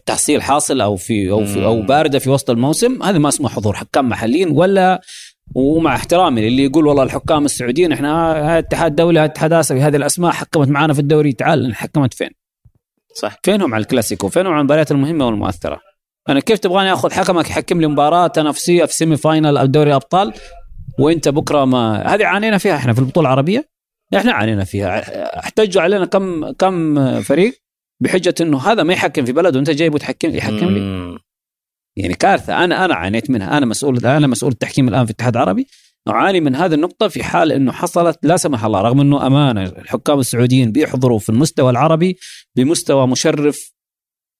تحصيل حاصل أو في أو في أو. باردة في وسط الموسم هذا ما اسمه حضور حكام محليين ولا ومع احترامي اللي يقول والله الحكام السعوديين إحنا اتحاد دولي اتحاد آسيوي هذه الأسماء حكمت معنا في الدوري تعال حكمت فين؟ صح فينهم على الكلاسيكو؟ فينهم على المباريات المهمة والمؤثرة؟ أنا كيف تبغاني آخذ حكمك يحكم لي مباراة تنافسيه في سيمي فاينل أو دوري أبطال وأنت بكرة ما هذه عانينا فيها إحنا في البطولة العربية إحنا عانينا فيها احتجوا علينا كم كم فريق بحجة إنه هذا ما يحكم في بلده وانت جايبه تحكم يحكم لي. يعني كارثة. أنا أنا عانيت منها. أنا مسؤول أنا مسؤول التحكيم الآن في الاتحاد العربي. اعاني من هذه النقطة في حال إنه حصلت لا سمح الله رغم إنه أمانة الحكام السعوديين بيحضروا في المستوى العربي بمستوى مشرف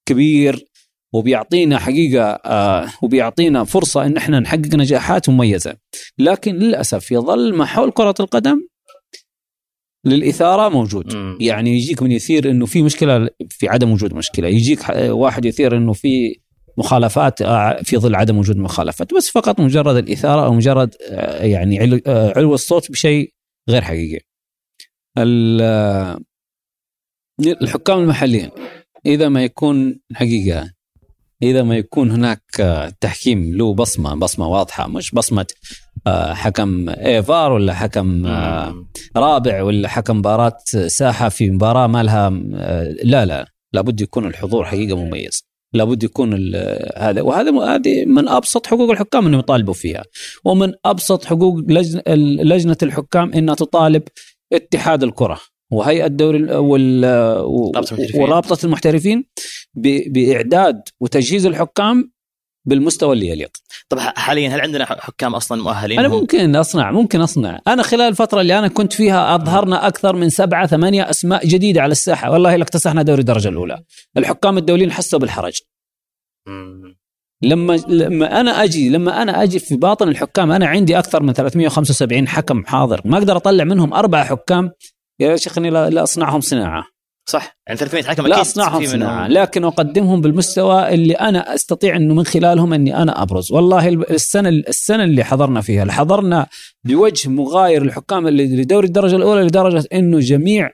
كبير وبيعطينا حقيقة آه وبيعطينا فرصة إن إحنا نحقق نجاحات مميزة. لكن للأسف يظل ما حول كرة القدم للإثارة موجود. مم. يعني يجيك من يثير إنه في مشكلة في عدم وجود مشكلة. يجيك واحد يثير إنه في مخالفات آه، في ظل عدم وجود مخالفات بس فقط مجرد الإثارة أو مجرد آه، يعني علو, آه، علو الصوت بشيء غير حقيقي ال- الحكام المحليين إذا ما يكون حقيقة إذا ما يكون هناك تحكيم له بصمة بصمة واضحة مش بصمة آه، حكم إيفار ولا حكم. رابع ولا حكم مباراة ساحة في مباراة ما لها لا لا لابد يكون الحضور حقيقة مميز لابد يكون هذا. وهذا هذه من أبسط حقوق الحكام إنهم يطالبوا فيها. ومن أبسط حقوق لجنه لجنة الحكام إنها تطالب اتحاد الكرة. وهيئة الدوري وال. ورابطة المحترفين بإعداد وتجهيز الحكام بالمستوى اللي يليق. طب حاليا هل عندنا حكام أصلا مؤهلين؟ أنا ممكن أصنع ممكن أصنع. أنا خلال الفترة اللي أنا كنت فيها أظهرنا أكثر من سبعة ثمانية أسماء جديدة على الساحة. والله اكتسحنا دوري الدرجة الأولى. الحكام الدوليين حسوا بالحرج. مم. لما لما أنا أجي لما أنا أجي في باطن الحكام أنا عندي أكثر من 375 حكم حاضر. ما أقدر أطلع منهم أربعة حكام. يا شيخ إني لا, لا أصنعهم صناعة. صح؟ يعني 300 حكم لا اصنعهم صناعه لكن أقدمهم بالمستوى اللي أنا أستطيع إنه من خلالهم إني أنا أبرز. والله السنة السنة اللي حضرنا فيها اللي حضرنا بوجه مغاير الحكام اللي لدوري الدرجة الأولى لدرجة إنه جميع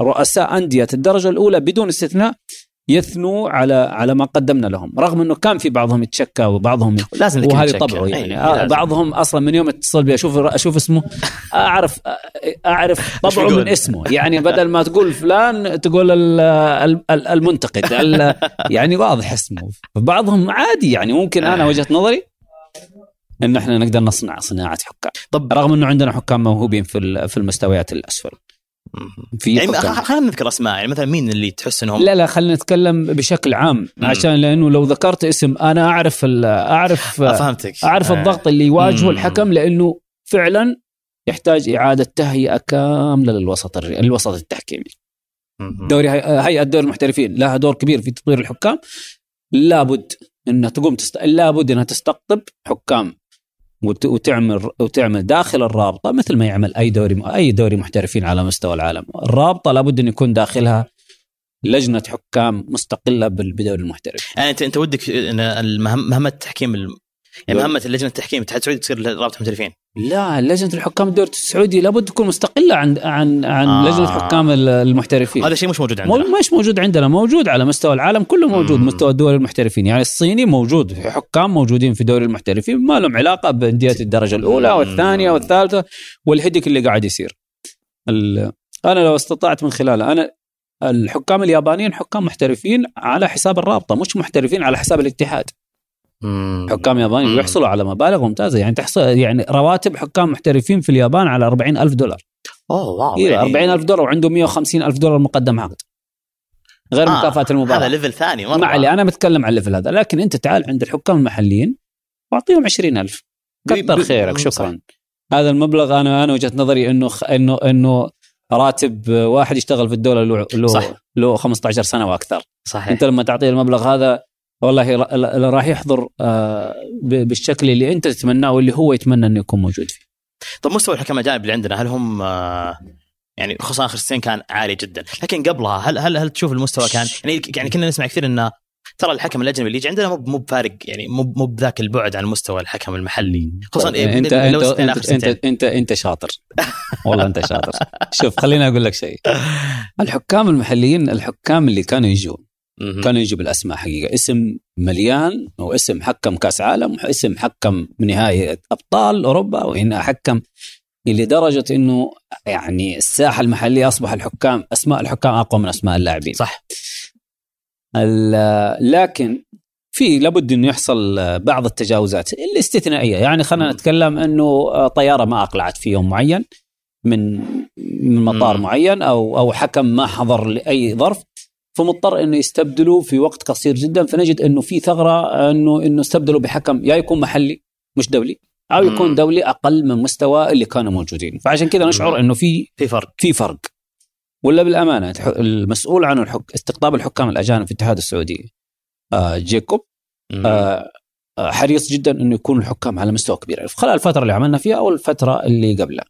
رؤساء أندية الدرجة الأولى بدون استثناء يثنوا على على ما قدمنا لهم رغم إنه كان في بعضهم يتشكى وبعضهم لازم يتشكى. طبعه أي، يعني. آه بعضهم أصلا من يوم اتصل بي أشوف أشوف اسمه اعرف أعرف طبعه؟ من اسمه يعني بدل ما تقول فلان تقول ال- ال- ال- المنتقد ال- يعني واضح اسمه بعضهم عادي يعني ممكن أنا وجهة نظري إن إحنا نقدر نصنع صناعة حكام طب رغم إنه عندنا حكام موهوبين في في المستويات الأسفل. في يعني خلينا نذكر أسماء يعني مثلا مين اللي تحس إنهم لا لا خلينا نتكلم بشكل عام مم. عشان لأنه لو ذكرت اسم أنا أعرف ال- أعرف آه، فهمتك أعرف آه. الضغط اللي يواجهه مم. الحكم لأنه فعلا يحتاج إعادة تهيئة كاملة للوسط الري... الوسط التحكيمي مم. دوري هي- هيئة دوري المحترفين لها دور كبير في تطوير الحكام لابد إنها تقوم تست... لابد إنها تستقطب حكام. وتعمل وتعمل داخل الرابطة مثل ما يعمل أي دوري أي دوري محترفين على مستوى العالم. الرابطة لابد أن يكون داخلها لجنة حكام مستقلة بال- بدوري المحترف. يعني انت أنت ودك إن مهمة التحكيم الم... يعني. مهمة لجنه التحكيم الاتحاد السعودي تصير رابطه محترفين لا لجنة الحكام الدوري السعودي لابد تكون مستقلة عن عن عن آه. لجنة حكام ال- المحترفين هذا شيء مش موجود مو عندنا مش موجود عندنا موجود على مستوى العالم كله موجود مم. مستوى الدول المحترفين يعني الصيني موجود حكام موجودين في دوري المحترفين ما لهم علاقة بانديه الدرجة الأولى. والثانية والثالثة والهدك اللي قاعد يصير أنا لو استطعت من خلاله أنا الحكام اليابانيين حكام محترفين على حساب الرابطة مش محترفين على حساب الاتحاد. حكام يابانيين مم. يحصلوا على مبالغ ممتازة. يعني تحصل يعني رواتب حكام محترفين في اليابان على 40 ألف دولار. oh wow. أيوه يعني 40 ألف دولار وعنده 150 ألف دولار مقدم عقد غير آه، مكافاه المباراة. هذا level ثاني مرة. ما علي أنا متكلم عن ال level هذا. لكن أنت تعال عند الحكام المحليين واعطيهم 20000 بي- كثر خيرك. شكرا. هذا المبلغ أنا أنا وجهة نظري إنه خ... انه إنه راتب واحد يشتغل في الدولة. له له 15 سنة وأكثر. صحيح. أنت لما تعطيه المبلغ هذا والله راح يحضر آه، بالشكل اللي انت تتمناه واللي هو يتمنى انه يكون موجود فيه. طب مستوى الحكام الاجانب اللي عندنا هل هم آه، يعني خصوصا آخر سنين كان عالي جدا لكن قبلها هل هل هل تشوف المستوى كان يعني يعني كنا نسمع كثير إنه ترى الحكم الأجنبي اللي يجي عندنا مو مو بفارق يعني مو مو بذاك البعد عن مستوى الحكم المحلي. خصوصا إيه انت انت انت انت, سنتين. انت, أنت شاطر. والله أنت شاطر. شوف خليني أقول لك شيء. الحكام المحليين الحكام اللي كانوا يجوا مهم. كانوا يجوا بالاسماء حقيقة. اسم مليان واسم حكم كأس عالم واسم حكم نهائي أبطال أوروبا وهنا حكم لدرجة إنه يعني الساحة المحلية أصبح الحكام أسماء الحكام أقوى من أسماء اللاعبين. صح. لكن في لابد إنه يحصل بعض التجاوزات الاستثنائية. يعني خلينا نتكلم إنه طيارة ما أقلعت في يوم معين من من مطار مم. معين أو أو حكم ما حضر لأي ظرف. فمضطر إنه يستبدلوا في وقت قصير جدا. فنجد إنه في ثغرة إنه إنه استبدلوا بحكم يا يكون محلي مش دولي أو يكون. دولي أقل من مستوى اللي كانوا موجودين. فعشان كذا نشعر إنه في في فرق. في فرق. ولا بالأمانة المسؤول عن الحك... استقطاب الحكام الأجانب في الاتحاد السعودي آه جيكوب. آه آه، حريص جدا إنه يكون الحكام على مستوى كبير. خلال الفترة اللي عملنا فيها أو الفترة اللي قبلها.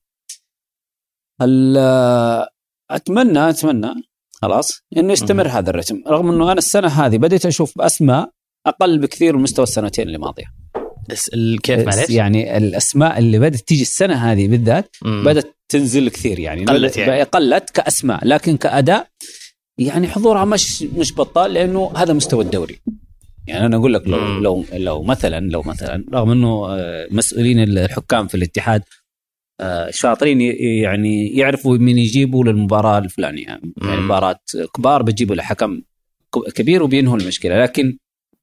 آه، أتمنى أتمنى خلاص إنه يستمر هذا الرتم رغم إنه أنا السنة هذه بديت أشوف أسماء أقل بكثير من مستوى السنتين اللي ماضية كيف معلش؟ يعني الأسماء اللي بدأت تيجي السنة هذه بالذات. بدأت تنزل كثير يعني قلت يعني. قلت كأسماء لكن كأداء يعني حضورها مش مش بطال لأنه هذا مستوى الدوري يعني أنا أقول لك لو. لو لو مثلا لو مثلا رغم إنه آه، مسؤولين الحكام في الاتحاد شاطرين ي- يعني يعرفوا مين يجيبوا للمباراة الفلانية. يعني. مباراة كبار بيجيبوا له حكم كبير وبينهوا المشكلة. لكن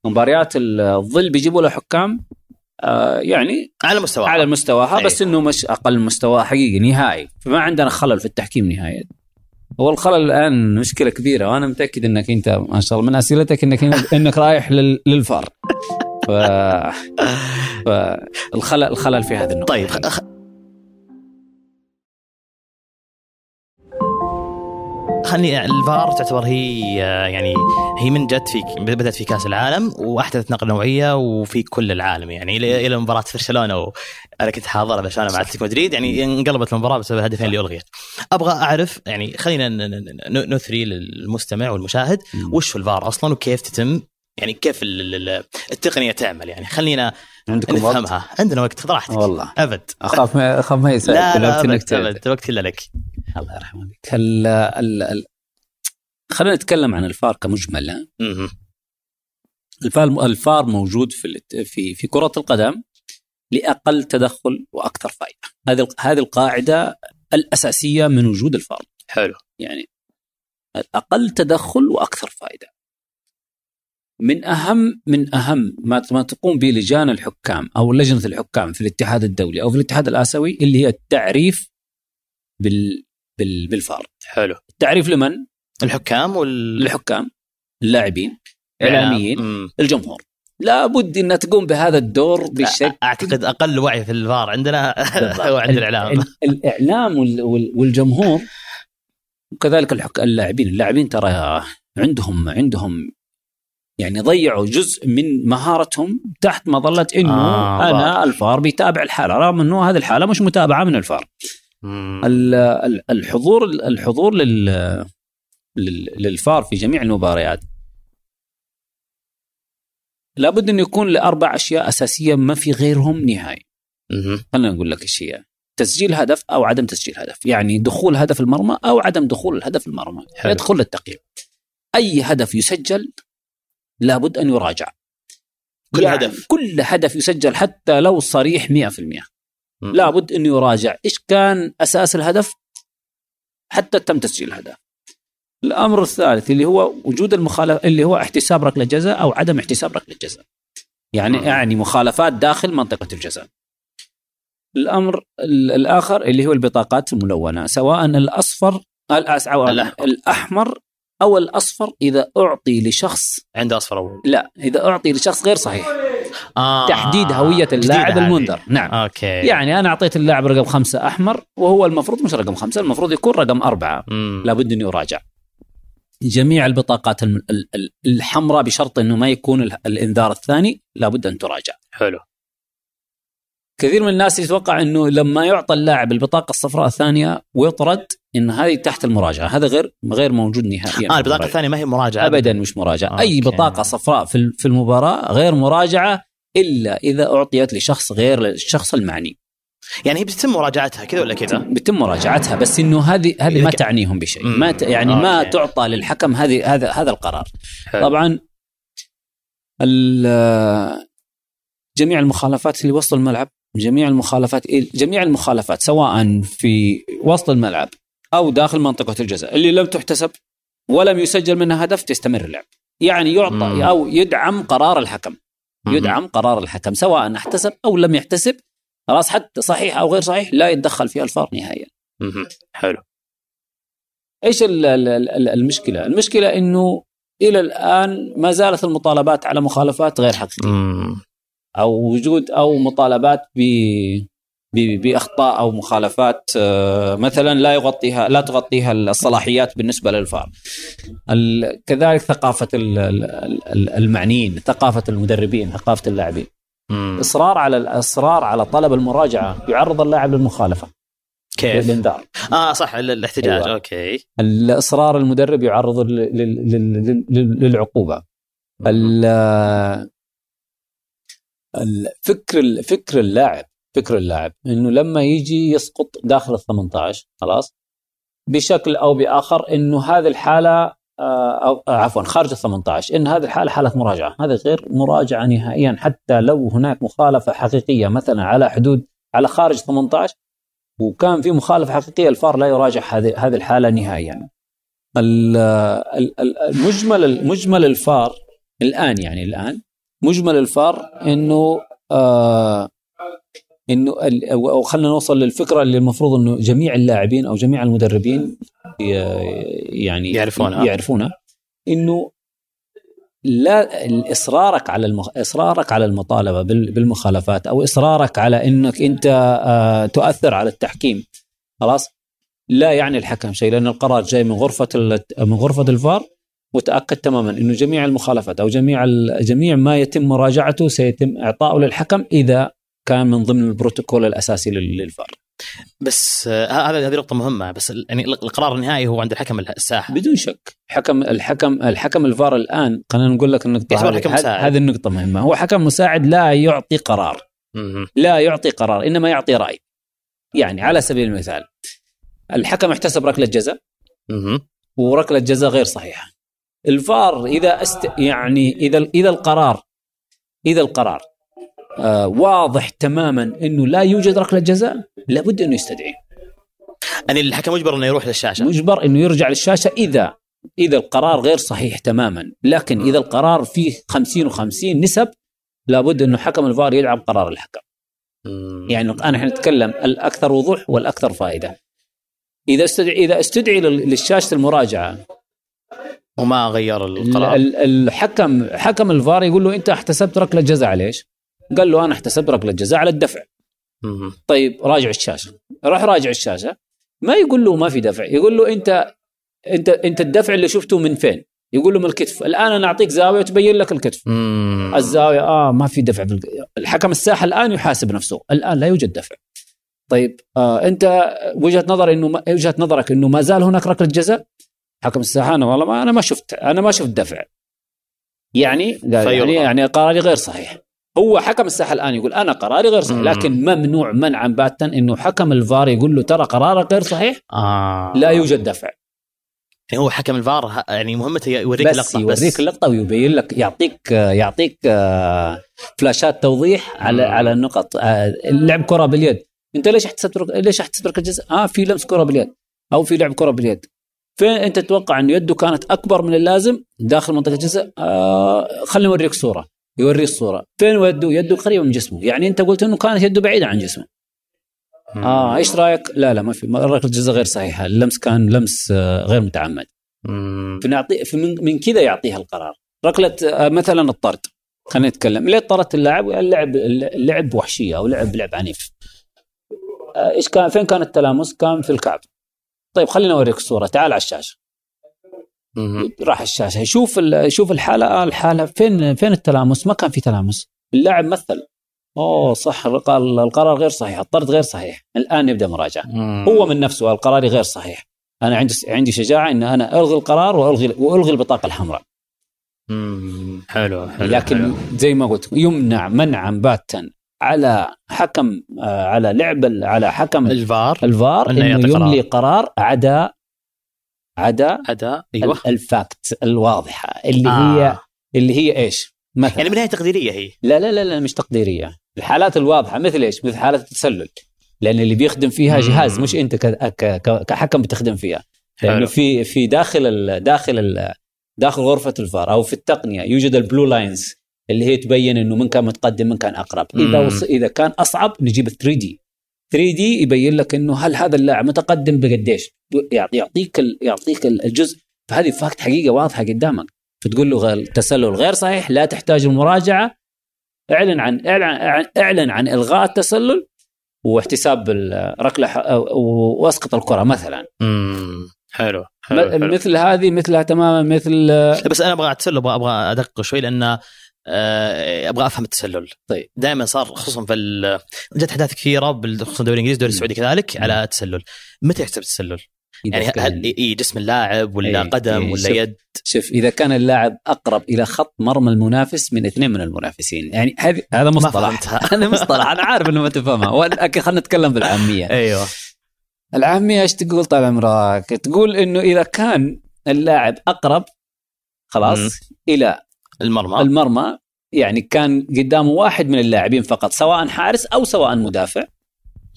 مباريات الظل بيجيبوا له حكام آه، يعني على مستوى. على مستواها أي. بس إنه مش أقل مستوى حقيقي نهائي. فما عندنا خلل في التحكيم نهائيا هو الخلل الآن مشكلة كبيرة وأنا متأكد إنك أنت ما شاء الله من أسئلتك إنك إنك رايح لل- للفار. ف... فالخلل الخلل في هذه النقطة. طيب خلني الفار تعتبر هي يعني هي من جت في بدأت في كأس العالم واحدثت نقلة نوعية وفي كل العالم يعني إلى إلى مباراة برشلونة وأنا كنت حاضر عشان مع أتلتيكو مدريد يعني انقلبت المباراة بسبب الهدفين اللي ألغيت. أبغى أعرف يعني خلينا نثري للمستمع والمشاهد وش في الفار أصلا وكيف تتم يعني كيف ال- ال- التقنية تعمل يعني. خلينا عندكم وقت؟ نفهمها. عندنا وقت خذ راحتك. والله. أبد. أخاف ما أخاف ما يساعد. لا لا الوقت إنك أبد. الوقت كله لك. الله يرحمه ال... ال... ال... خلينا نتكلم عن الفار كمجمل. الفار الفار موجود في في في كرة القدم لأقل تدخل وأكثر فائدة. هذه هذه القاعدة الأساسية من وجود الفار. حلو. يعني أقل تدخل وأكثر فائدة. من أهم من أهم ما ما تقوم به لجان الحكام أو لجنة الحكام في الاتحاد الدولي أو في الاتحاد الآسيوي اللي هي التعريف بال بال بالفار حلو التعريف لمن؟ الحكام وال للحكام اللاعبين إعلاميين مم. الجمهور لابد إن تقوم بهذا الدور بالشكل أعتقد أقل وعي في الفار عندنا هو عند الإعلام ال- الإعلام وال- وال- والجمهور وكذلك. اللاعبين اللاعبين ترى عندهم عندهم يعني ضيعوا جزء من مهارتهم تحت مظلة إنه آه، أنا فار. الفار بيتابع الحالة رغم إنه هذه الحالة مش متابعة من الفار الحضور الحضور لل لل- للفار في جميع المباريات لابد انه يكون لأربع أشياء أساسية ما في غيرهم نهائي. خلينا نقول لك إيش هي تسجيل هدف أو عدم تسجيل هدف يعني دخول هدف المرمى أو عدم دخول الهدف المرمى حلو. يدخل للتقييم أي هدف يسجل لابد أن يراجع كل يعني هدف. كل هدف يسجل حتى لو صريح 100% مم. لابد انه يراجع إيش كان أساس الهدف حتى تم تسجيل الهدف الأمر الثالث اللي هو وجود المخالفه اللي هو احتساب ركلة جزاء أو عدم احتساب ركلة جزاء يعني. يعني مخالفات داخل منطقة الجزاء الأمر ال- الآخر اللي هو البطاقات الملونة سواء الاصفر أو. الأحمر أو الاصفر إذا أعطي لشخص. عنده أصفر أول. لا إذا أعطي لشخص غير صحيح. آه. تحديد هوية اللاعب. المنذر. نعم. أوكي. يعني أنا أعطيت اللاعب رقم خمسة أحمر وهو المفروض مش رقم خمسة المفروض يكون رقم أربعة. مم. لابد انه يراجع. جميع البطاقات الحمراء بشرط إنه ما يكون ال- الإنذار الثاني لابد أن تراجع. حلو. كثير من الناس يتوقع إنه لما يعطى اللاعب البطاقة الصفراء الثانية ويطرد إن هذه تحت المراجعة هذا غير غير موجود نهائيا آه البطاقة الثانية ما هي مراجعة ابدا مش مراجعة أي okay. بطاقة صفراء في في المباراة غير مراجعة إلا إذا أعطيت لشخص غير الشخص المعني يعني هي بتتم مراجعتها كذا ولا كذا؟ بيتم مراجعتها بس إنه هذه هذه ما تعنيهم بشيء. ما ت- يعني ما okay. تعطى للحكم هذه هذا هذا القرار حلو. طبعا ال- جميع المخالفات اللي وسط الملعب جميع المخالفات جميع المخالفات سواء في وسط الملعب أو داخل منطقة الجزاء اللي لم تحتسب ولم يسجل منها هدف تستمر اللعب يعني يعطى مم. أو يدعم قرار الحكم. يدعم قرار الحكم سواء احتسب أو لم يحتسب خلاص حتى صحيح أو غير صحيح لا يتدخل فيها الفار نهائيا. حلو إيش ال- ال- ال- المشكلة؟ المشكلة إنه إلى الآن ما زالت المطالبات على مخالفات غير حقيقية. أو وجود أو مطالبات ب بأخطاء أو مخالفات آه، مثلا لا يغطيها لا تغطيها الصلاحيات بالنسبة للفار. كذلك ثقافة ال- ال- ال- المعنيين، ثقافة المدربين، ثقافة اللاعبين. إصرار على الاصرار على طلب المراجعة يعرض اللاعب للمخالفة كيف؟ للإنذار. آه صح ال- الاحتجاج أيوة. أوكي الإصرار المدرب يعرض لل- لل- لل- لل- للعقوبة ال- الفكر فكر اللاعب فكر اللاعب إنه لما يجي يسقط داخل ال 18 خلاص؟ بشكل أو بآخر إنه هذه الحالة آه، أو آه، عفوا خارج ال 18 إن هذه الحالة حالة مراجعة هذه غير مراجعة نهائيا حتى لو هناك مخالفة حقيقية مثلا على حدود على خارج 18 وكان في مخالفة حقيقية الفار لا يراجع هذه هذه الحالة نهائيا. ال- المجمل المجمل الفار الآن يعني الآن مجمل الفار إنه آه إنه أو خلينا نوصل للفكرة اللي المفروض إنه جميع اللاعبين أو جميع المدربين ي- يعني يعرفونها. يعرفونها. إنه لا إصرارك على المخ... إصرارك على المطالبة بال- بالمخالفات أو إصرارك على إنك أنت آه تؤثر على التحكيم. خلاص؟ لا يعني الحكم شيء لأن القرار جاي من غرفة ال... من غرفة الفار. وتاكد تماما إنه جميع المخالفات أو جميع. جميع ما يتم مراجعته سيتم اعطائه للحكم إذا كان من ضمن البروتوكول الأساسي لل- للفار. بس آه، هذا هذه نقطة مهمة بس يعني القرار النهائي هو عند الحكم الساحة. بدون شك. حكم الحكم الحكم الفار الآن خلينا نقول لك النقطة يعتبر هذه. هذه- النقطة مهمة. هو حكم مساعد لا يعطي قرار. لا يعطي قرار إنما يعطي رأي. يعني على سبيل المثال الحكم احتسب ركلة جزاء. مهم. وركلة جزاء غير صحيحة. الفار إذا است يعني إذا إذا القرار إذا القرار آه واضح تماما إنه لا يوجد ركلة جزاء لابد أنه يستدعي. يعني الحكم مجبر إنه يروح للشاشة. مجبر إنه يرجع للشاشة إذا إذا القرار غير صحيح تماما. لكن إذا القرار فيه 50 و50 نسب لابد إنه حكم الفار يدعم قرار الحكم. يعني الآن إحنا نتكلم الأكثر وضوح والأكثر فائدة. إذا استدعي إذا استدعي لل- للشاشة المراجعة وما غير القرار ال- ال- الحكم حكم الفار يقول له انت احتسبت ركلة جزاء على إيش؟ قال له أنا احتسبت ركلة جزاء على الدفع. طيب راجع الشاشة. راح راجع الشاشة. ما يقول له ما في دفع. يقول له انت انت انت الدفع اللي شفته من فين؟ يقول له من الكتف. الآن أنا أعطيك زاوية تبين لك الكتف. مم. الزاوية آه ما في دفع بالك... الحكم الساحة الآن يحاسب نفسه. الآن لا يوجد دفع. طيب آه أنت وجهة نظر إنه ما... وجهة نظرك إنه ما زال هناك ركلة جزاء؟ حكم الساحة أنا والله ما أنا ما شفت أنا ما شفت دفع يعني قال فيلغى. يعني يعني قراري غير صحيح هو حكم الساحة الآن يقول أنا قراري غير صحيح. لكن ممنوع منعا باتا إنه حكم الفار يقول له ترى قرارك غير صحيح آه. لا يوجد دفع يعني هو حكم الفار يعني مهمته يوريك بس اللقطة يوريك اللقطة ويبين لك يعطيك يعطيك آه، فلاشات توضيح على مم. على النقط آه، لعب كرة باليد أنت ليش احتسبت ليش احتسبت ركله جزاء؟ آه في لمس كرة باليد أو في لعب كرة باليد فين انت تتوقع انه يده كانت اكبر من اللازم؟ داخل منطقة الجزاء؟ آه خليني اوريك صورة. يوريه الصورة فين يده؟ يده قريبة من جسمه. يعني انت قلت انه كانت يده بعيدة عن جسمه. آه إيش رأيك؟ لا لا ما في. رايك الجزء غير صحيحه اللمس كان لمس آه، غير متعمد. فنعطي فمن من كذا يعطيها القرار. ركلة آه، مثلا الطرد. خلينا نتكلم. ليه طردت اللاعب؟ اللعب اللعب وحشية أو لعب لعب عنيف. آه، إيش كان فين كان التلامس؟ كان في الكعب طيب خلينا أوريك الصورة. تعال على الشاشة. راح الشاشة. يشوف يشوف الحالة. آه الحالة. فين فين التلامس؟ ما كان في تلامس. اللاعب مثل. أوه صح. القرار غير صحيح. الطرد غير صحيح. الآن نبدا مراجعة. هو من نفسه القرار غير صحيح. أنا عندي عندي شجاعة إن أنا ألغي القرار وألغي وألغي البطاقة الحمراء. حلو حلو لكن حلو. زي ما قلت يمنع منعا باتا. على حكم آه، على لعب على حكم ال VAR ال VAR إنه يعطي قرار. يملي قرار عدا عدا اداء أيوه ال- ال fact الواضحة اللي آه. هي اللي هي إيش؟ مثلا يعني بالنهاية تقديرية هي لا لا لا لا مش تقديرية الحالات الواضحة مثل إيش؟ مثل حالات التسلل لأن اللي بيخدم فيها مم. جهاز مش أنت كحكم بتخدم فيها لأنه. في في داخل ال داخل ال داخل غرفة الفار أو في التقنية يوجد ال blue lines اللي هي تبين إنه من كان متقدم من كان أقرب. إذا. وص... إذا كان أصعب نجيب 3D 3D يبين لك إنه هل هذا اللاعب متقدم بقديش؟ يعطي- يعطيك ال... يعطيك ال- الجزء. فهذه فاكت حقيقة واضحة قدامك. فتقول له غير التسلل غير صحيح لا تحتاج المراجعه اعلن عن اعلن عن, اعلن عن إلغاء التسلل واحتساب الركله واسقط الكرة مثلا. حلو حلو, حلو. مثل هذه مثلها تماما مثل بس أنا أبغى أتسلل أبغى أبغى أدقق شوي لأن أبغى أفهم التسلل طيب. دائما صار خصوصا في جت أحداث كثيرة خصوصا الدوري الإنجليزي الدوري. السعودي كذلك على التسلل متى يحسب التسلل؟ يعني هل إي جسم اللاعب ولا إيه، قدم إيه، ولا شوف. يد شوف إذا كان اللاعب أقرب إلى خط مرمى المنافس من اثنين من المنافسين يعني هذا ما مصطلح هذا مصطلح أنا عارف إنه ما تفهمها ولكن خلينا نتكلم بالعامية أيوه العامية إيش تقول طال عمرك تقول إنه إذا كان اللاعب أقرب خلاص مم. إلى المرمى المرمى يعني كان قدامه واحد من اللاعبين فقط سواء حارس أو سواء مدافع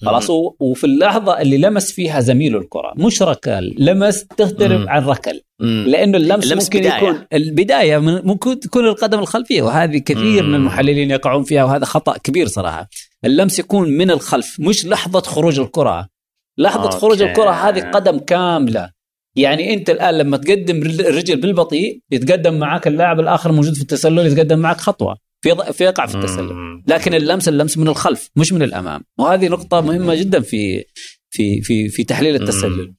خلاص وفي اللحظة اللي لمس فيها زميله الكرة مش ركل لمس تختلف. عن ركل. لأنه اللمس, اللمس ممكن بداية. يكون البداية من ممكن تكون القدم الخلفية وهذه كثير مم. من المحللين يقعون فيها وهذا خطأ كبير صراحة اللمس يكون من الخلف مش لحظة خروج الكرة لحظة أوكي. خروج الكرة هذه قدم كاملة يعني انت الآن لما تقدم رجل- الرجل بالبطيء يتقدم معك اللاعب الآخر موجود في التسلل يتقدم معك خطوة. في في يقع في التسلل. لكن اللمس اللمس من الخلف مش من الأمام. وهذه نقطة مهمة جدا في في في في تحليل التسلل.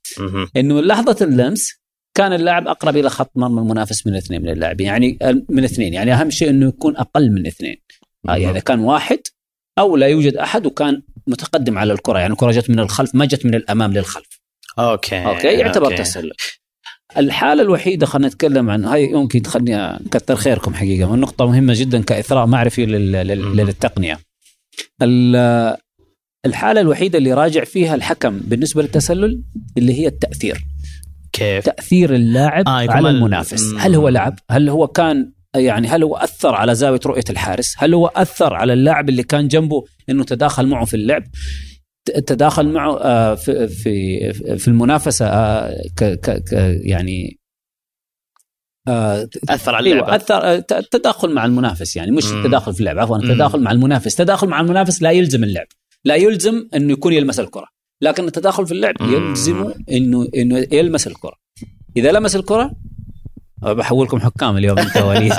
إنه لحظة اللمس كان اللاعب أقرب إلى خط مرمى المنافس من اثنين من اللاعبين. يعني من اثنين. يعني أهم شيء إنه يكون أقل من اثنين. آه، يعني اذا كان واحد أو لا يوجد أحد وكان متقدم على الكرة. يعني الكره جت من الخلف ما جت من الأمام للخلف. okay okay يعتبر تسلل. الحالة الوحيدة خلينا نتكلم عن هاي يمكن تخليني كثر خيركم حقيقة والنقطه مهمة جدا كإثراء معرفي لل- لل- مم. للتقنية. ال- الحالة الوحيدة اللي راجع فيها الحكم بالنسبة للتسلل اللي هي التأثير. كيف؟ تأثير اللاعب آه، على ال- المنافس. هل هو لعب هل هو كان يعني هل هو أثر على زاوية رؤية الحارس؟ هل هو أثر على اللاعب اللي كان جنبه إنه تداخل معه في اللعب؟ تداخل معه آه، في في في المنافسة آه، ك ك ك- يعني آه، أثر على أيوه اللعبة أثر تداخل مع المنافس يعني مش. التداخل في اللعب عفوا. التداخل مع المنافس تداخل مع المنافس لا يلزم اللعب لا يلزم إنه يكون يلمس الكرة لكن التداخل في اللعب مم. يلزمه إنه إنه يلمس الكرة إذا لمس الكرة بحولكم حكام اليوم انت وليد.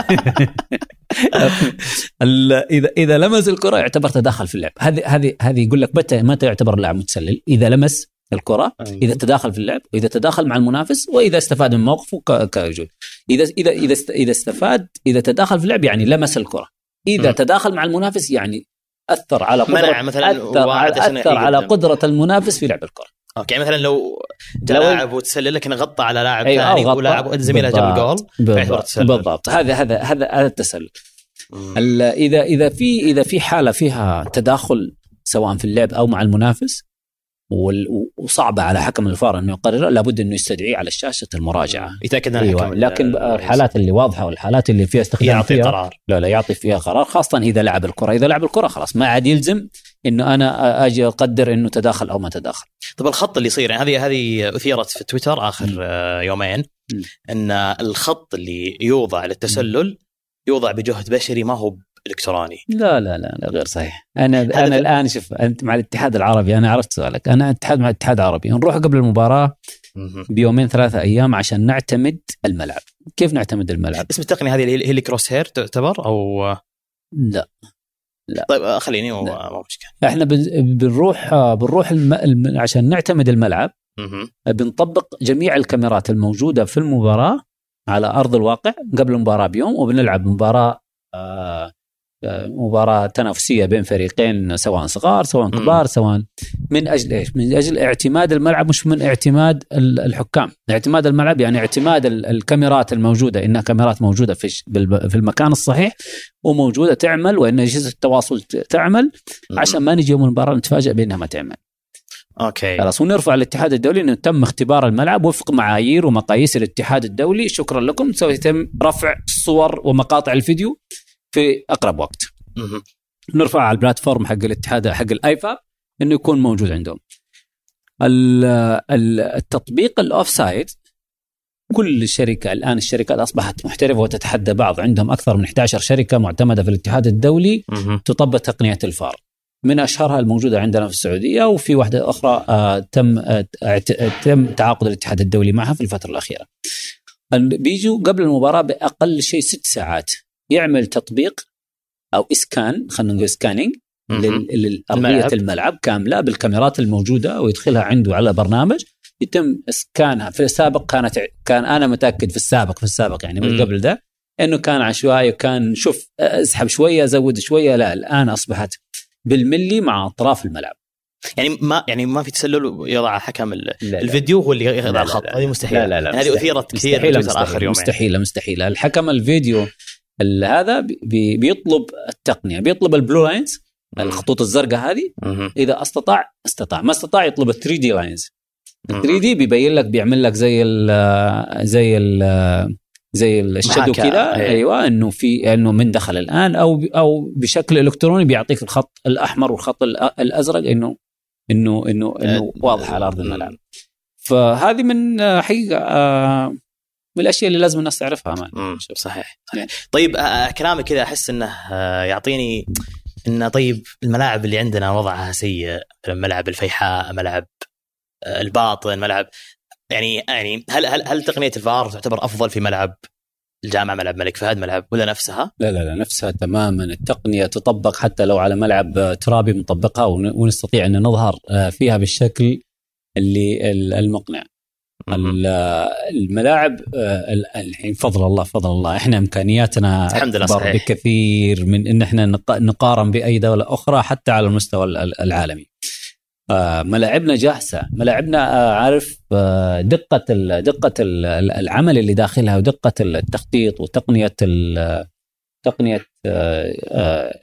ال- اذا إذا لمس الكرة يعتبر تداخل في اللعب. هذه هذه هذه يقول لك متى متى يعتبر اللاعب متسلل؟ إذا لمس الكرة إذا تداخل في اللعب وإذا تداخل مع المنافس وإذا استفاد من موقفه ك- كوجود اذا اذا إذا إذا استفاد إذا تداخل في اللعب يعني لمس الكرة. إذا مم. تداخل مع المنافس يعني أثر على قدره منع مثلاً عشان أثر على. قدرة المنافس في لعب الكرة. أوكي يعني مثلا لو جاء لو- لاعب وتسلل لكن غطى على لاعب أيوة، ثاني غطى. ولاعب زميله جاب فيعتبر بالضبط. هذا هذا هذا هذا التسلل. إذا إذا في إذا في حالة فيها تداخل سواء في اللعب أو مع المنافس وصعبة على حكم الفار إنه يقرر لابد إنه يستدعيه على شاشه المراجعة. يتأكد الحكم لكن الحالات اللي واضحة والحالات اللي فيها استخدام يعطي فيها قرار. لا لا يعطي فيها قرار خاصة إذا لعب الكرة. إذا لعب الكرة خلاص ما عاد يلزم إنه أنا أجي أقدر إنه تداخل أو ما تداخل. طب الخط اللي يصير يعني هذه هذه اثيرت في تويتر آخر مم. آه، يومين. مم. إن الخط اللي يوضع للتسلل يوضع بجهد بشري ما هو إلكتروني. لا لا لا, لا غير صحيح. أنا أنا الآن شوف أنت مع الاتحاد العربي أنا عرفت سؤالك. أنا أتحاد مع الاتحاد العربي. نروح قبل المباراة بيومين ثلاثة أيام عشان نعتمد الملعب. كيف نعتمد الملعب؟ اسم التقنية هذه هي اللي كروس هير تعتبر؟ أو لا. لا. طيب آه، خليني مو مشكلة. إحنا بنروح آه، بنروح الم... الم... عشان نعتمد الملعب. بنطبق جميع الكاميرات الموجودة في المباراة على أرض الواقع قبل المباراة بيوم وبنلعب مباراة آه مباراة تنافسية بين فريقين سواء صغار سواء كبار سواء من أجل إيش؟ من أجل اعتماد الملعب مش من اعتماد الحكام، اعتماد الملعب يعني اعتماد الكاميرات الموجودة إنها كاميرات موجودة في في المكان الصحيح وموجودة تعمل وإن اجهزه التواصل تعمل عشان ما نجي يوم المباراة نتفاجئ بأنها ما تعمل. okay. خلاص ونرفع الاتحاد الدولي إنه تم اختبار الملعب وفق معايير ومقاييس الاتحاد الدولي. شكرا لكم. سوف يتم رفع صور ومقاطع الفيديو. في أقرب وقت. نرفع على ال platform حق الاتحاد حق الفيفا إنه يكون موجود عندهم. التطبيق ال offside كل شركة الآن الشركات أصبحت محترفة وتتحدى بعض عندهم أكثر من 11 شركة معتمدة في الاتحاد الدولي تطبق تقنية الفار. من أشهرها الموجودة عندنا في السعودية وفي واحدة أخرى آه تم آه تم تعاقد الاتحاد الدولي معها في الفترة الأخيرة. بيجوا قبل المباراة بأقل شيء ست ساعات يعمل تطبيق أو إسكان خلينا نقول سكاننج لارضيه الملعب. كاملة بالكاميرات الموجودة ويدخلها عنده على برنامج. يتم إسكانها. في السابق كانت كان أنا متأكد في السابق في السابق يعني من قبل ده إنه كان عشوائي وكان شوف أسحب شوية زود شوية لا الآن أصبحت بالملي مع أطراف الملعب. يعني ما يعني ما في تسلل يضع حكم الفيديو هو اللي يضع الخط. هذه مستحيل لا لا لا هذه أثيرت كثير مستحيل مستحيل آخر يوم مستحيلة مستحيلة. الحكم الفيديو هذا بي بيطلب التقنية بيطلب ال blue lines الخطوط الزرقاء هذه. إذا أستطاع أستطاع. ما أستطاع يطلب ال 3D lines ال 3D بيبين لك بيعمل لك زي ال زي ال زي ال shadow كذا إيه. أيوه إنه في إنه من دخل الآن أو أو بشكل إلكتروني بيعطيك الخط الأحمر والخط الأزرق إنه إنه إنه إنه واضح على ارض الملعب فهذه من حقيقة آه، من الأشياء اللي لازم الناس تعرفها مان صحيح, صحيح. طيب آه، كلامك كذا أحس إنه آه، يعطيني إنه طيب الملاعب اللي عندنا وضعها سيء ملعب الفيحاء ملعب الباطن ملعب يعني يعني هل هل هل تقنية الفار تعتبر أفضل في ملعب الجامعة ملعب الملك فهد ملعب ولا نفسها؟ لا لا لا نفسها تماما التقنية تطبق حتى لو على ملعب ترابي مطبقها ونستطيع أن نظهر آه، فيها بالشكل اللي المقنع. الملاعب آه، الحين فضل الله فضل الله إحنا إمكانياتنا الحمد لله صحيح. بكثير من إن إحنا نقارن بأي دولة أخرى حتى على المستوى العالمي. آه، ملاعبنا جاهزة ملاعبنا آه، عارف دقة دقة العمل اللي داخلها ودقة التخطيط وتقنية تقنية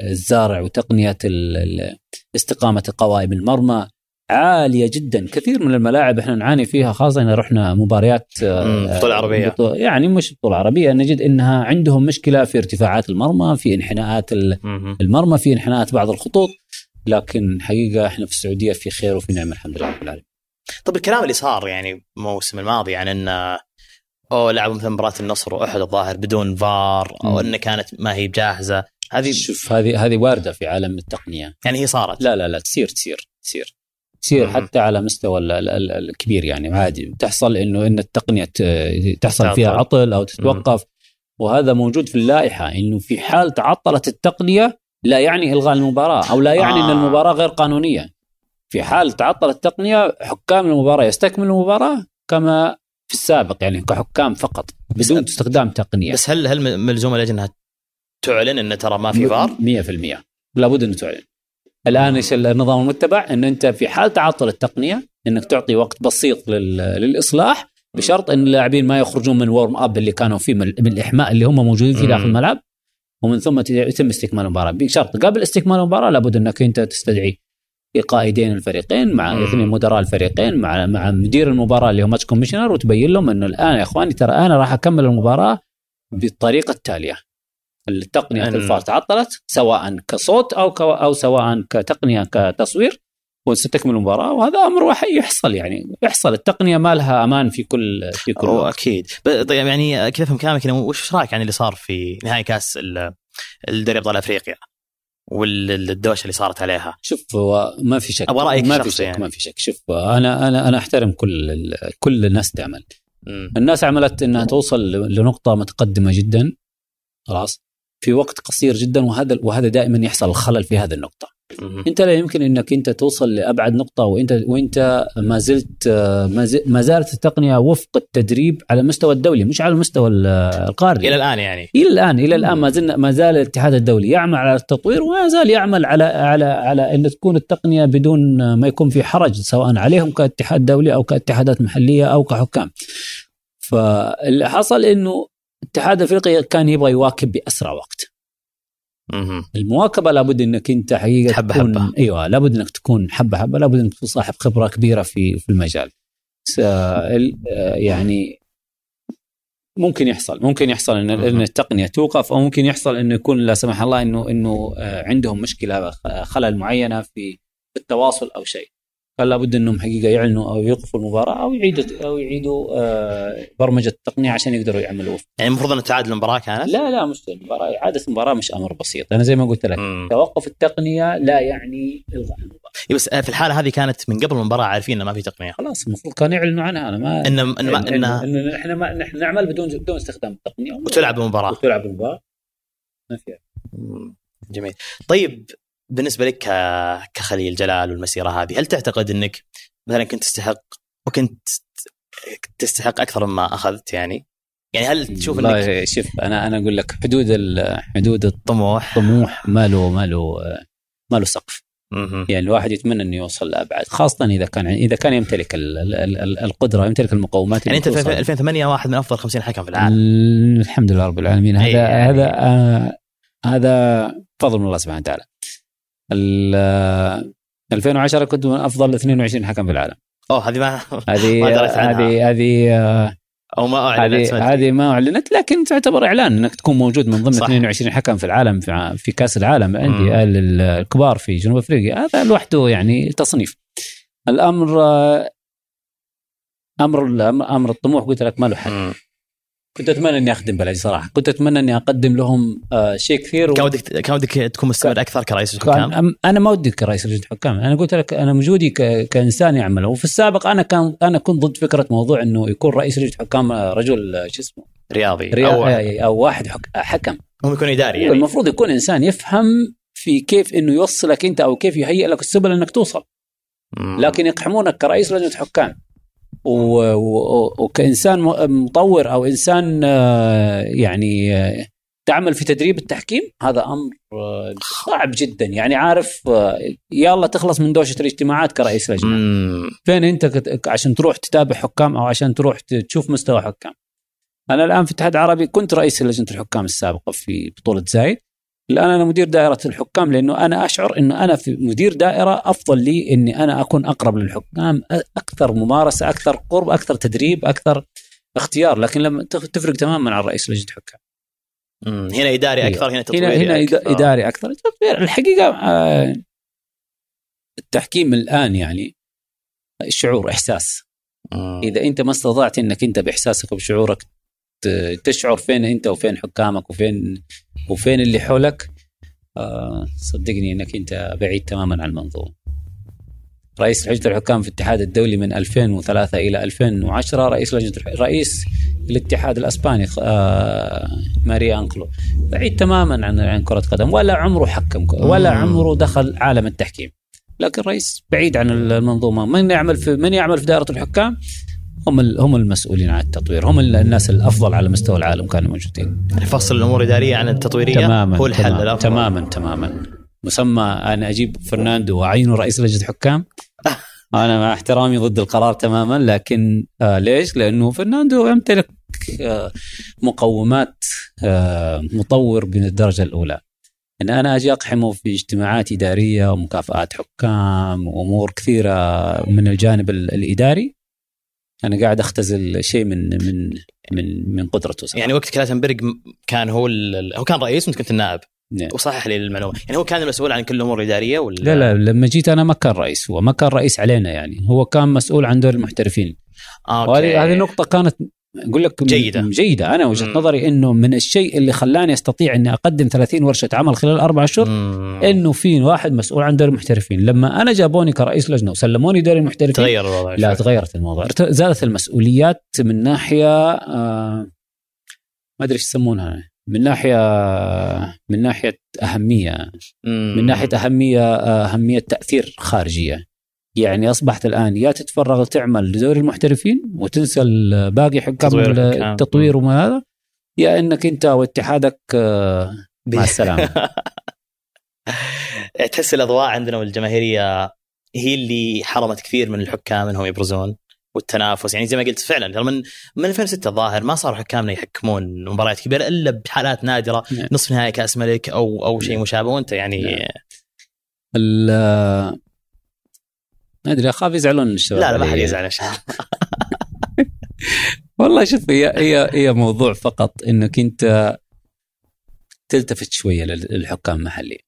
الزارع وتقنية استقامة قوائم المرمى عالية جدا. كثير من الملاعب إحنا نعاني فيها خاصة إذا رحنا مباريات بطوله عربيه يعني مش بطوله عربيه نجد إنها عندهم مشكلة في ارتفاعات المرمى في انحناءات المرمى في انحناءات بعض الخطوط. لكن حقيقة إحنا في السعودية في خير وفي نعمة الحمد لله رب العالمين. طب الكلام اللي صار يعني الموسم الماضي عن يعني انه أو لعبوا مثلا مباراة النصر واحد الظاهر بدون فار أو انه كانت ما هي بجاهزة هذه شوف هذه هذه واردة في عالم التقنية. يعني هي صارت. لا لا لا تصير تصير تصير. تصير حتى على مستوى الكبير يعني. عادي تحصل إنه إن التقنية تحصل فيها عطل أو تتوقف. وهذا موجود في اللائحة إنه في حال تعطلت التقنية لا يعني إلغاء المباراة أو لا يعني آه. ان المباراة غير قانونية. في حال تعطل التقنية حكام المباراة يستكملوا المباراة كما في السابق يعني كحكام فقط بدون استخدام تقنية. بس هل هل ملزوم اللجنه تعلن إن ترى ما في فار؟ 100% لابد ان تعلن. الآن إيش النظام المتبع؟ إن أنت في حال تعطل التقنية إنك تعطي وقت بسيط للإصلاح بشرط إن اللاعبين ما يخرجون من warm up اللي كانوا فيه من الإحماء اللي هم موجودين فيه داخل الملعب ومن ثم يتم استكمال المباراة. بشرط قبل استكمال المباراة لابد إنك أنت تستدعي قائدين الفريقين مع اثنين مدراء الفريقين مع مع مدير المباراة اللي هو match commissioner وتبين لهم إنه الآن يا إخواني ترى أنا راح أكمل المباراة بالطريقة التالية. التقنية الفار تعطلت سواء كصوت أو أو سواء كتقنية كتصوير وستكمل المباراه وهذا أمر يحصل يعني يحصل. التقنية ما لها أمان في كل في كل وقت. أكيد. طيب يعني كيف أفهم كلامك؟ وش رأيك عن اللي صار في نهائي كأس الدوري أبطال أفريقيا والدوشة اللي صارت عليها؟ شوف هو ما في شك. أبغى رأيك ما في شك يعني. ما في شك. شوف أنا أنا أنا أحترم كل كل الناس تعمل. مم. الناس عملت إنها توصل لنقطة متقدمة جدا. خلاص. في وقت قصير جدا وهذا وهذا دائما يحصل الخلل في هذه النقطة. أنت لا يمكن إنك أنت توصل لأبعد نقطة وأنت وأنت ما زلت ما زالت التقنية وفق التدريب على المستوى الدولي مش على المستوى ال- القاري إلى الآن يعني إلى الآن إلى الآن ما زلنا ما زال الاتحاد الدولي يعمل على التطوير وما زال يعمل على على على أن تكون التقنية بدون ما يكون في حرج سواء عليهم كاتحاد دولي أو كاتحادات محلية أو كحكام. فاللي حصل إنه الاتحاد الافريقي كان يبغى يواكب بأسرع وقت. المواكبة لابد إنك أنت حقيقة حبة تكون حبة. أيوه لابد إنك تكون حبة حبة لابد إنك تكون صاحب خبرة كبيرة في في المجال. يعني ممكن يحصل ممكن يحصل ان إن التقنية توقف أو ممكن يحصل إنه يكون لا سمح الله انه إنه آه، عندهم مشكلة خلل معينة في التواصل أو شيء. فلا بد أنهم حقيقة يعلنوا أو يوقفوا المباراة أو يعيدوا أو يعيدوا آه، برمجة التقنية عشان يقدروا يعملوا. يعني المفروض أن تعادل المباراة كانت؟ لا لا مش المباراة اعاده المباراة مش أمر بسيط. أنا زي ما قلت لك مم. توقف التقنية لا يعني إلغاء المباراة. إيه بس في الحالة هذه كانت من قبل المباراة عارفين إنه ما في تقنية. خلاص المفروض كانوا يعلنوا عنها. أنا ما ان ان إن- إن إحنا ما نحن نعمل بدون بدون استخدام التقنية. وتلعب المباراة. وتلعب المباراة. ما فيها. جميل. طيب بالنسبة لك كخليل جلال والمسيرة هذه هل تعتقد إنك مثلا كنت تستحق وكنت تستحق أكثر مما أخذت يعني يعني هل تشوف إنك شوف أنا أنا أقول لك حدود حدود طموح الطموح ما له ما له ما له سقف. يعني الواحد يتمنى إنه يوصل لأبعد خاصة إذا كان إذا كان يمتلك ال- ال- ال- القدرة يمتلك المقومات يعني أنت في توصل. 2008 واحد من أفضل 50 حكم في العالم الحمد لله رب العالمين أي هذا يعني. هذا آه هذا فضل من الله سبحانه وتعالى. ال- آه، 2010 كنت من أفضل 22 حكم في العالم. أوه هذه ما هذه. هذه هذه أو ما أعلنت هذه ما أعلنت لكن تعتبر إعلان إنك تكون موجود من ضمن صح. 22 حكم في العالم في, في كأس العالم مم. عندي ال- الكبار في جنوب أفريقيا هذا لوحده يعني تصنيف. الامر أمر أمر الطموح قلت لك ما له حل. كنت أتمنى إني أخدم بلدي صراحة. كنت أتمنى إني أقدم لهم آه، شيء كثير كان ودك كان ودك تكون مستمر أكثر كرئيس الحكام؟ كان أنا ما ودي كرئيس لجنه حكام أنا قلت لك أنا وجودي ك- كإنسان يعمل وفي السابق أنا كان أنا كنت ضد فكرة موضوع إنه يكون رئيس لجنه حكام آه، رجل آه، شو اسمه؟ رياضي ريا- أو أو, أو واحد حك... حكم. هم يكون إداري يعني. المفروض يكون إنسان يفهم في كيف إنه يوصلك أنت أو كيف يهيئ لك السبل إنك توصل. لكن يقحمونك كرئيس لجنه حكام. و... و... وكإنسان م- مطور أو إنسان آه، يعني آه، تعمل في تدريب التحكيم هذا أمر آه، صعب جدا. يعني عارف يلا تخلص من دوشة الاجتماعات كرئيس لجنه. فين أنت عشان تروح تتابع حكام أو عشان تروح تشوف مستوى حكام؟ أنا الآن في الاتحاد العربي كنت رئيس لجنة الحكام السابقة في بطولة زايد. الآن أنا مدير دائرة الحكام لأنه أنا أشعر إنه أنا في مدير دائرة أفضل لي إني أنا أكون أقرب للحكام أكثر ممارسة أكثر قرب أكثر تدريب أكثر اختيار لكن لما تف- تفرق تماما عن رئيس لجنة الحكام مم. هنا إداري. أكثر هنا هنا تطويري هنا إد- أكثر. إداري أكثر. الحقيقة آه، التحكيم الآن يعني شعور إحساس. إذا أنت ما استطعت إنك أنت بإحساسك وبشعورك تشعر فين انت وفين حكامك وفين وفين اللي حولك آه، صدقني انك انت بعيد تماما عن المنظومه. رئيس لجنة الحكام في الاتحاد الدولي من 2003 إلى 2010 رئيس لجنة رئيس الاتحاد الأسباني آه، ماريا أنكلو بعيد تماما عن عن كرة قدم ولا عمره حكم ولا. عمره دخل عالم التحكيم. لكن رئيس بعيد عن المنظومة من يعمل في من يعمل في دائرة الحكام هم هم المسؤولين عن التطوير. هم ال- الناس الأفضل على مستوى العالم كانوا موجودين. فصل الأمور الاداريه عن التطويرية؟ تماما هو الحل تماما الأفضل. تماما تماما. مسمى أنا أجيب فرناندو وأعينه رئيس لجنة حكام؟ أنا مع احترامي ضد القرار تماما لكن آه ليش؟ لأنه فرناندو يمتلك آه مقومات آه مطور من الدرجة الأولى. إن أنا أجي أقحمه في اجتماعات إدارية ومكافآت حكام وأمور كثيرة من الجانب ال- الإداري أنا قاعد أختزل شيء من من من من قدرته صراحة. يعني وقت كلاتنبرغ كان هو هو كان رئيس وأنت كنت النائب. نعم. وصحح لي المعلومة. يعني هو كان المسؤول عن كل الأمور الإدارية ولا لا لا لما جيت أنا ما كان رئيس. هو ما كان رئيس علينا يعني. هو كان مسؤول عن دور المحترفين. آه، أوكي. هذه نقطة كانت أقول لك جيدة. جيدة أنا وجهة مم. نظري إنه من الشيء اللي خلاني أستطيع إني أقدم 30 ورشة عمل خلال أربع اشهر. إنه في واحد مسؤول عن دوري المحترفين لما أنا جابوني كرئيس لجنة وسلموني دوري المحترفين تغير الوضع لا شوي. تغيرت الموضوع زادت المسؤوليات من ناحية آه ما أدري إيش يسمونها من ناحية من ناحية أهمية مم. من ناحية أهمية أهمية تأثير خارجية يعني أصبحت الآن يا تتفرغ تعمل لدوري المحترفين وتنسى باقي حكام. التطوير وما هذا يا إنك أنت واتحادك آه، مع السلامة تحس الأضواء عندنا والجماهيرية هي اللي حرمت كثير من الحكام إنهم يبرزون والتنافس يعني زي ما قلت فعلا من من 2006 الظاهر ما صار حكامنا يحكمون مباريات كبيرة إلا بحالات نادرة نعم. نصف نهائي كأس ملك أو أو شيء نعم. مشابه وأنت يعني نعم. ما أدري أخاف يزعلون الشباب لا لا ما حد. يزعل ان شاء الله والله شوف هي هي هي موضوع فقط إنك أنت تلتفت شوية لل- للحكام المحلي.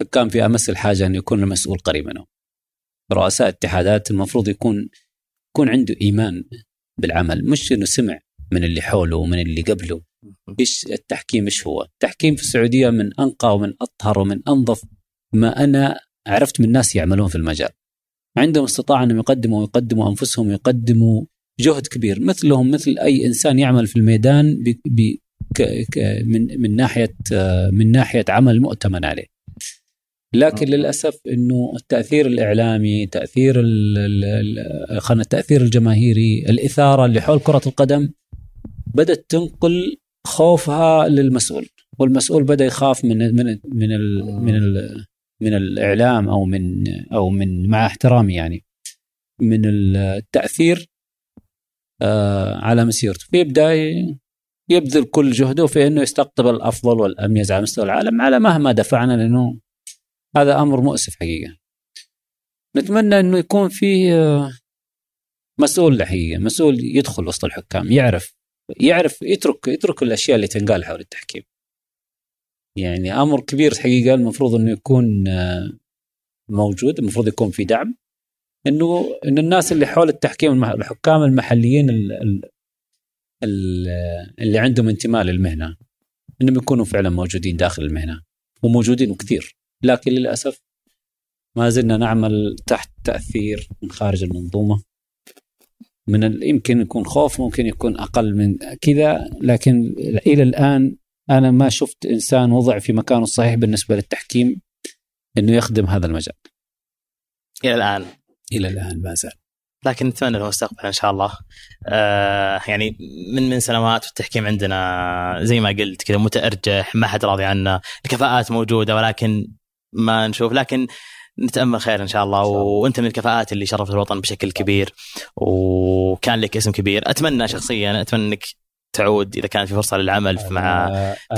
حكام في أمس الحاجة أن يكون المسؤول قريب منهم. رؤساء اتحادات المفروض يكون يكون عنده إيمان بالعمل مش إنه سمع من اللي حوله ومن اللي قبله إيش التحكيم إيش هو؟ التحكيم في السعودية من أنقى ومن أطهر ومن أنظف ما أنا عرفت من ناس يعملون في المجال. عندهم استطاعة أنهم يقدموا ويقدموا أنفسهم ويقدموا جهد كبير. مثلهم مثل أي إنسان يعمل في الميدان ب ب ك ك من من ناحية آه، من ناحية عمل مؤتمن عليه. لكن للأسف إنه التأثير الإعلامي، تأثير خلينا التأثير الجماهيري، الإثارة اللي حول كرة القدم بدأت تنقل خوفها للمسؤول، والمسؤول بدأ يخاف من من من من ال من الإعلام أو من أو من مع احترامي يعني من التأثير آه، على مسيرته فيبدا ي- يبذل كل جهده في إنه يستقطب الأفضل والاميز على مستوى العالم على مهما دفعنا لأنه هذا أمر مؤسف حقيقة. نتمنى إنه يكون في آه، مسؤول حقيقه، مسؤول يدخل وسط الحكام يعرف يعرف يترك يترك الأشياء اللي تنقال حول التحكيم. يعني أمر كبير حقيقة المفروض إنه يكون آه، موجود، المفروض يكون في دعم. إنه ان الناس اللي حول التحكيم الحكام المحليين ال- ال- ال- اللي عندهم انتماء للمهنة إنهم يكونوا فعلا موجودين داخل المهنة وموجودين وكثير لكن للأسف ما زلنا نعمل تحت تأثير من خارج المنظومة. من يمكن يكون خوف ممكن يكون أقل من كذا لكن إلى الآن أنا ما شفت إنسان وضع في مكانه الصحيح بالنسبة للتحكيم إنه يخدم هذا المجال. إلى الآن. إلى الآن ما زال. لكن نتمنى المستقبل إن شاء الله. آه يعني من من سنوات التحكيم عندنا زي ما قلت كذا متأرجح ما حد راضي عنه الكفاءات موجودة ولكن ما نشوف. لكن نتأمل خير إن شاء الله, إن شاء الله. وأنت من الكفاءات اللي شرفت الوطن بشكل كبير وكان لك اسم كبير. أتمنى شخصيا أتمنى إنك تعود إذا كان في فرصة للعمل مع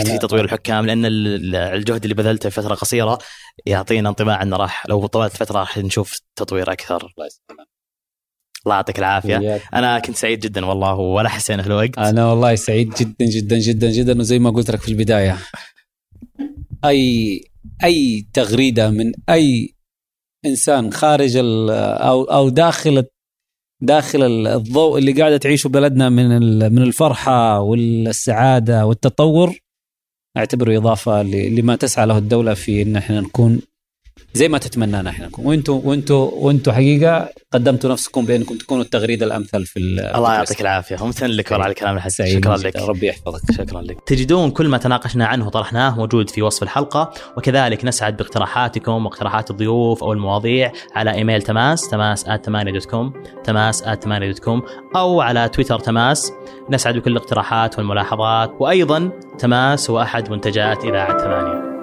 في تطوير الحكام لأن ال- الجهد اللي بذلته في فترة قصيرة يعطينا انطباع إنه راح لو طولت الفترة راح نشوف تطوير أكثر. الله يعطيك العافية. أنا كنت سعيد جدا والله ولا حسينا في الوقت. أنا والله سعيد جدا جدا جدا جدا وزي ما قلت لك في البداية اي أي تغريدة من أي إنسان خارج أو أو داخل داخل الضوء اللي قاعدة تعيشه بلدنا من من الفرحة والسعادة والتطور. أعتبره إضافة لما تسعى له الدولة في إن إحنا نكون زي ما تتمنانا إحنا. وأنتم وأنتم وأنتم حقيقة قدمتوا نفسكم بانكم تكونوا التغريده الأمثل في ال- الله يعطيك العافية. وممتن لك على الكلام الحسن سعيد. شكرا. لك. ربي يحفظك. شكرا لك. تجدون كل ما تناقشنا عنه وطرحناه موجود في وصف الحلقة وكذلك نسعد باقتراحاتكم واقتراحات الضيوف أو المواضيع على إيميل تماس تماس dot com تماس دوت كوم أو على تويتر تماس. نسعد بكل الاقتراحات والملاحظات وأيضا تماس هو أحد منتجات إذاعة ثمانية